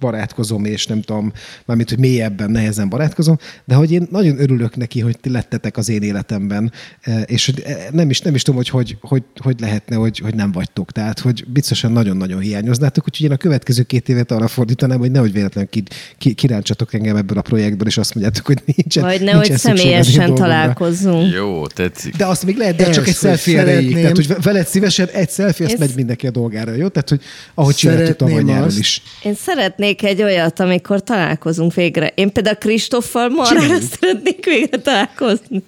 Speaker 5: barátkozom, és nem tudom, mármint, hogy mélyebben nehezen barátkozom, de hogy én nagyon örülök neki, hogy ti lettetek az én életemben, eh, és hogy eh, nem is, nem is tudom, hogy hogy, hogy, hogy lehetne, hogy, hogy nem vagytok. Tehát, hogy biztosan nagyon-nagyon hiányoznátok, úgyhogy én a következő két évet arra fordítanám, hogy nehogy véletlenül ki, ki, kiráncsatok engem ebből a projektből, és azt mondjátok, hogy nincsen.
Speaker 6: Vagy
Speaker 5: nincsen
Speaker 6: nehogy
Speaker 5: én
Speaker 6: személyesen találkozzunk.
Speaker 8: Jó, tetszik.
Speaker 5: De azt még lehet, de csak egy selfie erejéig. Tehát, hogy veled szívesen egy selfie, azt
Speaker 6: Én
Speaker 5: megy mindenki a dolgára, jó? Tehát, hogy ahogy csináltuk tavaly nyáron is.
Speaker 6: Én szeretnék egy olyat, amikor találkozunk végre. Én például Kristoffal marra szeretnék végre találkozni.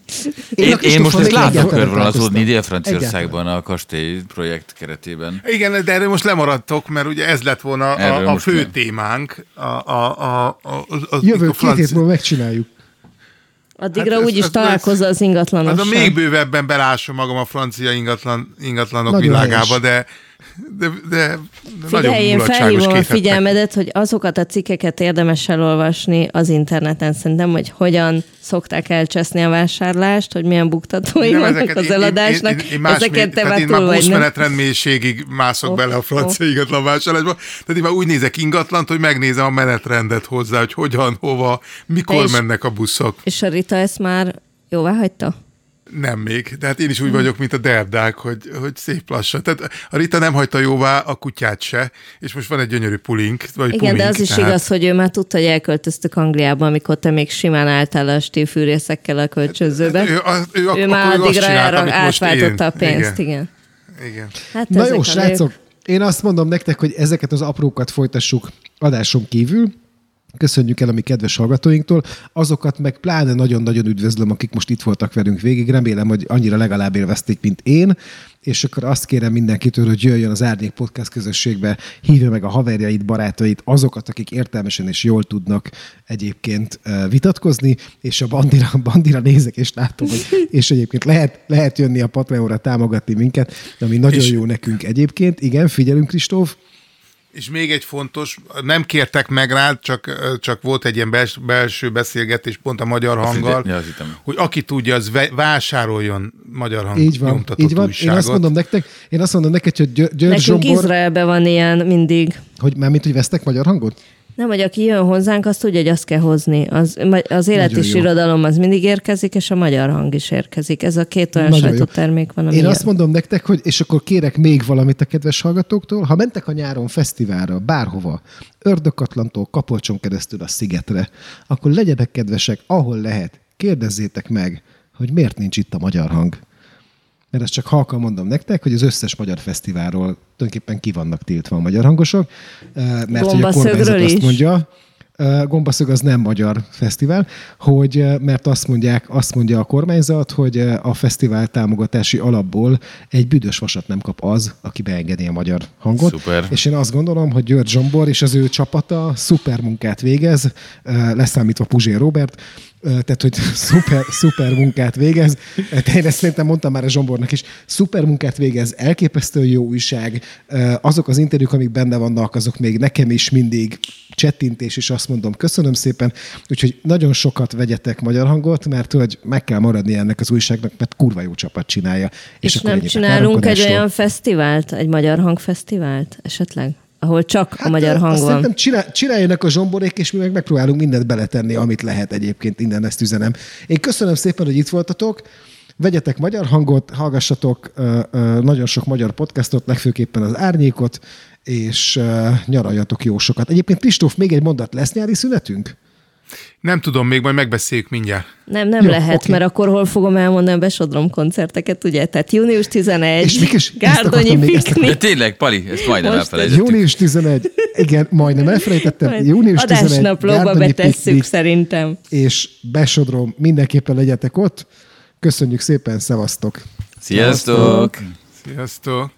Speaker 8: Én,
Speaker 5: a
Speaker 8: én most ezt
Speaker 5: egyáltalán
Speaker 8: körvonalazódni. Dél-Franciaországban a kastély projekt keretében.
Speaker 7: Igen, de erről most lemaradtok, mert ugye ez lett volna
Speaker 8: Erről
Speaker 7: a, a fő
Speaker 8: nem.
Speaker 7: témánk. A, a, a, a, a,
Speaker 5: Jövő
Speaker 7: a
Speaker 5: két
Speaker 7: franci-
Speaker 5: hét múlva megcsináljuk.
Speaker 6: Addigra
Speaker 7: Hát
Speaker 6: úgyis
Speaker 7: ez-
Speaker 6: találkozol az
Speaker 7: Hát
Speaker 6: ingatlanossal.
Speaker 7: a még bővebben belásom magam a francia ingatlan, ingatlanok
Speaker 5: Nagyon
Speaker 7: világába,
Speaker 5: helyes.
Speaker 7: de, de, de, de
Speaker 6: Figyelj, én felhívom a figyelmedet, hogy azokat a cikkeket érdemes elolvasni az interneten szerintem, hogy hogyan szokták elcseszni a vásárlást, hogy milyen buktatói
Speaker 7: Nem,
Speaker 6: vannak
Speaker 7: ezeket
Speaker 6: az
Speaker 7: én- én-
Speaker 6: eladásnak.
Speaker 7: Én, én, én, más
Speaker 6: Ezeket
Speaker 7: mély-
Speaker 6: te
Speaker 7: tehát én már
Speaker 6: vagy, nem?
Speaker 7: buszmenetrend mélységig mászok
Speaker 6: Oh,
Speaker 7: bele a francia ingatlan vásárlásba. Tehát én már úgy nézek ingatlant, hogy megnézem a menetrendet hozzá, hogy hogyan, hova, mikor
Speaker 6: És-
Speaker 7: mennek a buszok.
Speaker 6: És a Rita ezt már jóvá hagyta?
Speaker 7: Nem még, de hát én is úgy
Speaker 6: Hmm.
Speaker 7: vagyok, mint a derdák, hogy, hogy szép lassan. Tehát a Rita nem hagyta jóvá a kutyát se, és most van egy gyönyörű pulink, vagy
Speaker 6: Igen, de
Speaker 7: pumink,
Speaker 6: az is
Speaker 7: tehát-
Speaker 6: igaz, hogy ő már tudta, hogy elköltöztük Angliába, amikor te még simán álltál a stílfűrészekkel a kölcsönzőbe.
Speaker 7: Hát Ő, az, ő,
Speaker 6: ő
Speaker 7: akkor
Speaker 6: már
Speaker 7: ő azt
Speaker 6: addigra
Speaker 7: most
Speaker 6: átváltotta a pénzt, igen.
Speaker 7: igen. igen.
Speaker 6: Hát
Speaker 5: Na jó, srácok, én azt mondom nektek, hogy ezeket az aprókat folytassuk adáson kívül. Köszönjük el a mi kedves hallgatóinktól. Azokat meg pláne nagyon-nagyon üdvözlöm, akik most itt voltak velünk végig. Remélem, hogy annyira legalább élvezték, mint én. És akkor azt kérem mindenkitől, hogy jöjjön az Árnyék Podcast közösségbe, hívja meg a haverjait, barátait, azokat, akik értelmesen és jól tudnak egyébként vitatkozni, és a bandira, bandira nézek, és látom, hogy és egyébként lehet, lehet jönni a Patreonra támogatni minket, ami nagyon
Speaker 7: És-
Speaker 5: jó nekünk egyébként. Igen, figyelünk, Kristóf.
Speaker 7: És még egy fontos, nem kértek meg rád, csak, csak volt egy ilyen bels, belső beszélgetés pont a magyar hanggal,
Speaker 8: Ja, azt
Speaker 7: hogy aki tudja, az ve- vásároljon magyar hang
Speaker 5: Így van,
Speaker 7: nyomtatott
Speaker 5: így van. Én
Speaker 7: újságot.
Speaker 5: azt mondom nektek, én azt mondom neked, hogy Györ- György
Speaker 6: Nekünk
Speaker 5: Zsombor,
Speaker 6: Izraelben van ilyen mindig.
Speaker 5: hogy már mint, hogy vesztek magyar hangot?
Speaker 6: Nem, hogy aki jön hozzánk, azt tudja, hogy azt kell hozni. Az, az élet
Speaker 5: jó.
Speaker 6: irodalom az mindig érkezik, és a magyar hang is érkezik. Ez a két olyan
Speaker 5: Nagyon
Speaker 6: sajtótermék van, ami
Speaker 5: Én
Speaker 6: jön.
Speaker 5: azt mondom nektek, hogy és akkor kérek még valamit a kedves hallgatóktól. Ha mentek a nyáron fesztiválra, bárhova, Ördökatlantól Kapolcson keresztül a szigetre, akkor legyenek kedvesek, ahol lehet, kérdezzétek meg, hogy miért nincs itt a magyar hang. Mert ezt csak halkan mondom nektek, hogy az összes magyar fesztiválról tulajdonképpen ki vannak tiltva a magyar hangosok, eh, mert hogy a kormányzat azt mondja, Uh, Gombaszög az nem magyar fesztivál, hogy, uh, mert azt mondják, azt mondja a kormányzat, hogy a fesztivál támogatási alapból egy büdös vasat nem kap az, aki beengedi a magyar hangot.
Speaker 8: Szuper.
Speaker 5: És én azt gondolom, hogy György Zsombor és az ő csapata szuper munkát végez, leszámítva Puzsér Robert, tehát, hogy szuper, szuper munkát végez. Uh, Én ezt szerintem mondtam már a Zsombornak is. Szuper munkát végez, elképesztő jó újság. Azok az interjúk, amik benne vannak, azok még nekem is mindig csettintés, és azt mondom, köszönöm szépen. Úgyhogy nagyon sokat vegyetek magyar hangot, mert hogy meg kell maradni ennek az újságnak, mert kurva jó csapat csinálja.
Speaker 6: És,
Speaker 5: akkor
Speaker 6: nem csinálunk egy olyan fesztivált, egy magyar hangfesztivált esetleg? Ahol csak
Speaker 5: Hát,
Speaker 6: a magyar
Speaker 5: azt
Speaker 6: hang van.
Speaker 5: Szerintem csinál, csináljanak a zsomborék, és mi meg megpróbálunk mindent beletenni, amit lehet egyébként, innen ezt üzenem. Én köszönöm szépen, hogy itt voltatok. Vegyetek magyar hangot, hallgassatok nagyon sok magyar podcastot, legfőképpen az Árnyékot, és nyaraljatok jó sokat. Egyébként Kristóf, még egy mondat, lesz nyári szünetünk?
Speaker 7: Nem tudom, még majd megbeszéljük mindjárt.
Speaker 6: Nem, nem
Speaker 5: Jó,
Speaker 6: lehet,
Speaker 5: oké.
Speaker 6: mert akkor hol fogom elmondani a Besodrom koncerteket, ugye? Tehát június 11,
Speaker 5: És mik is-
Speaker 6: Gárdonyi
Speaker 5: ezt
Speaker 8: De
Speaker 6: piknik.
Speaker 8: tényleg, Pali, ezt majdnem
Speaker 6: Most
Speaker 8: elfelejtettük.
Speaker 5: Június 11, igen, majdnem elfelejtettem. Június 11,
Speaker 6: Adásnaplóba
Speaker 5: Gárdonyi
Speaker 6: betesszük
Speaker 5: piknik,
Speaker 6: szerintem.
Speaker 5: és besodrom, mindenképpen legyetek ott. Köszönjük szépen, szevasztok!
Speaker 8: Sziasztok!
Speaker 7: Sziasztok!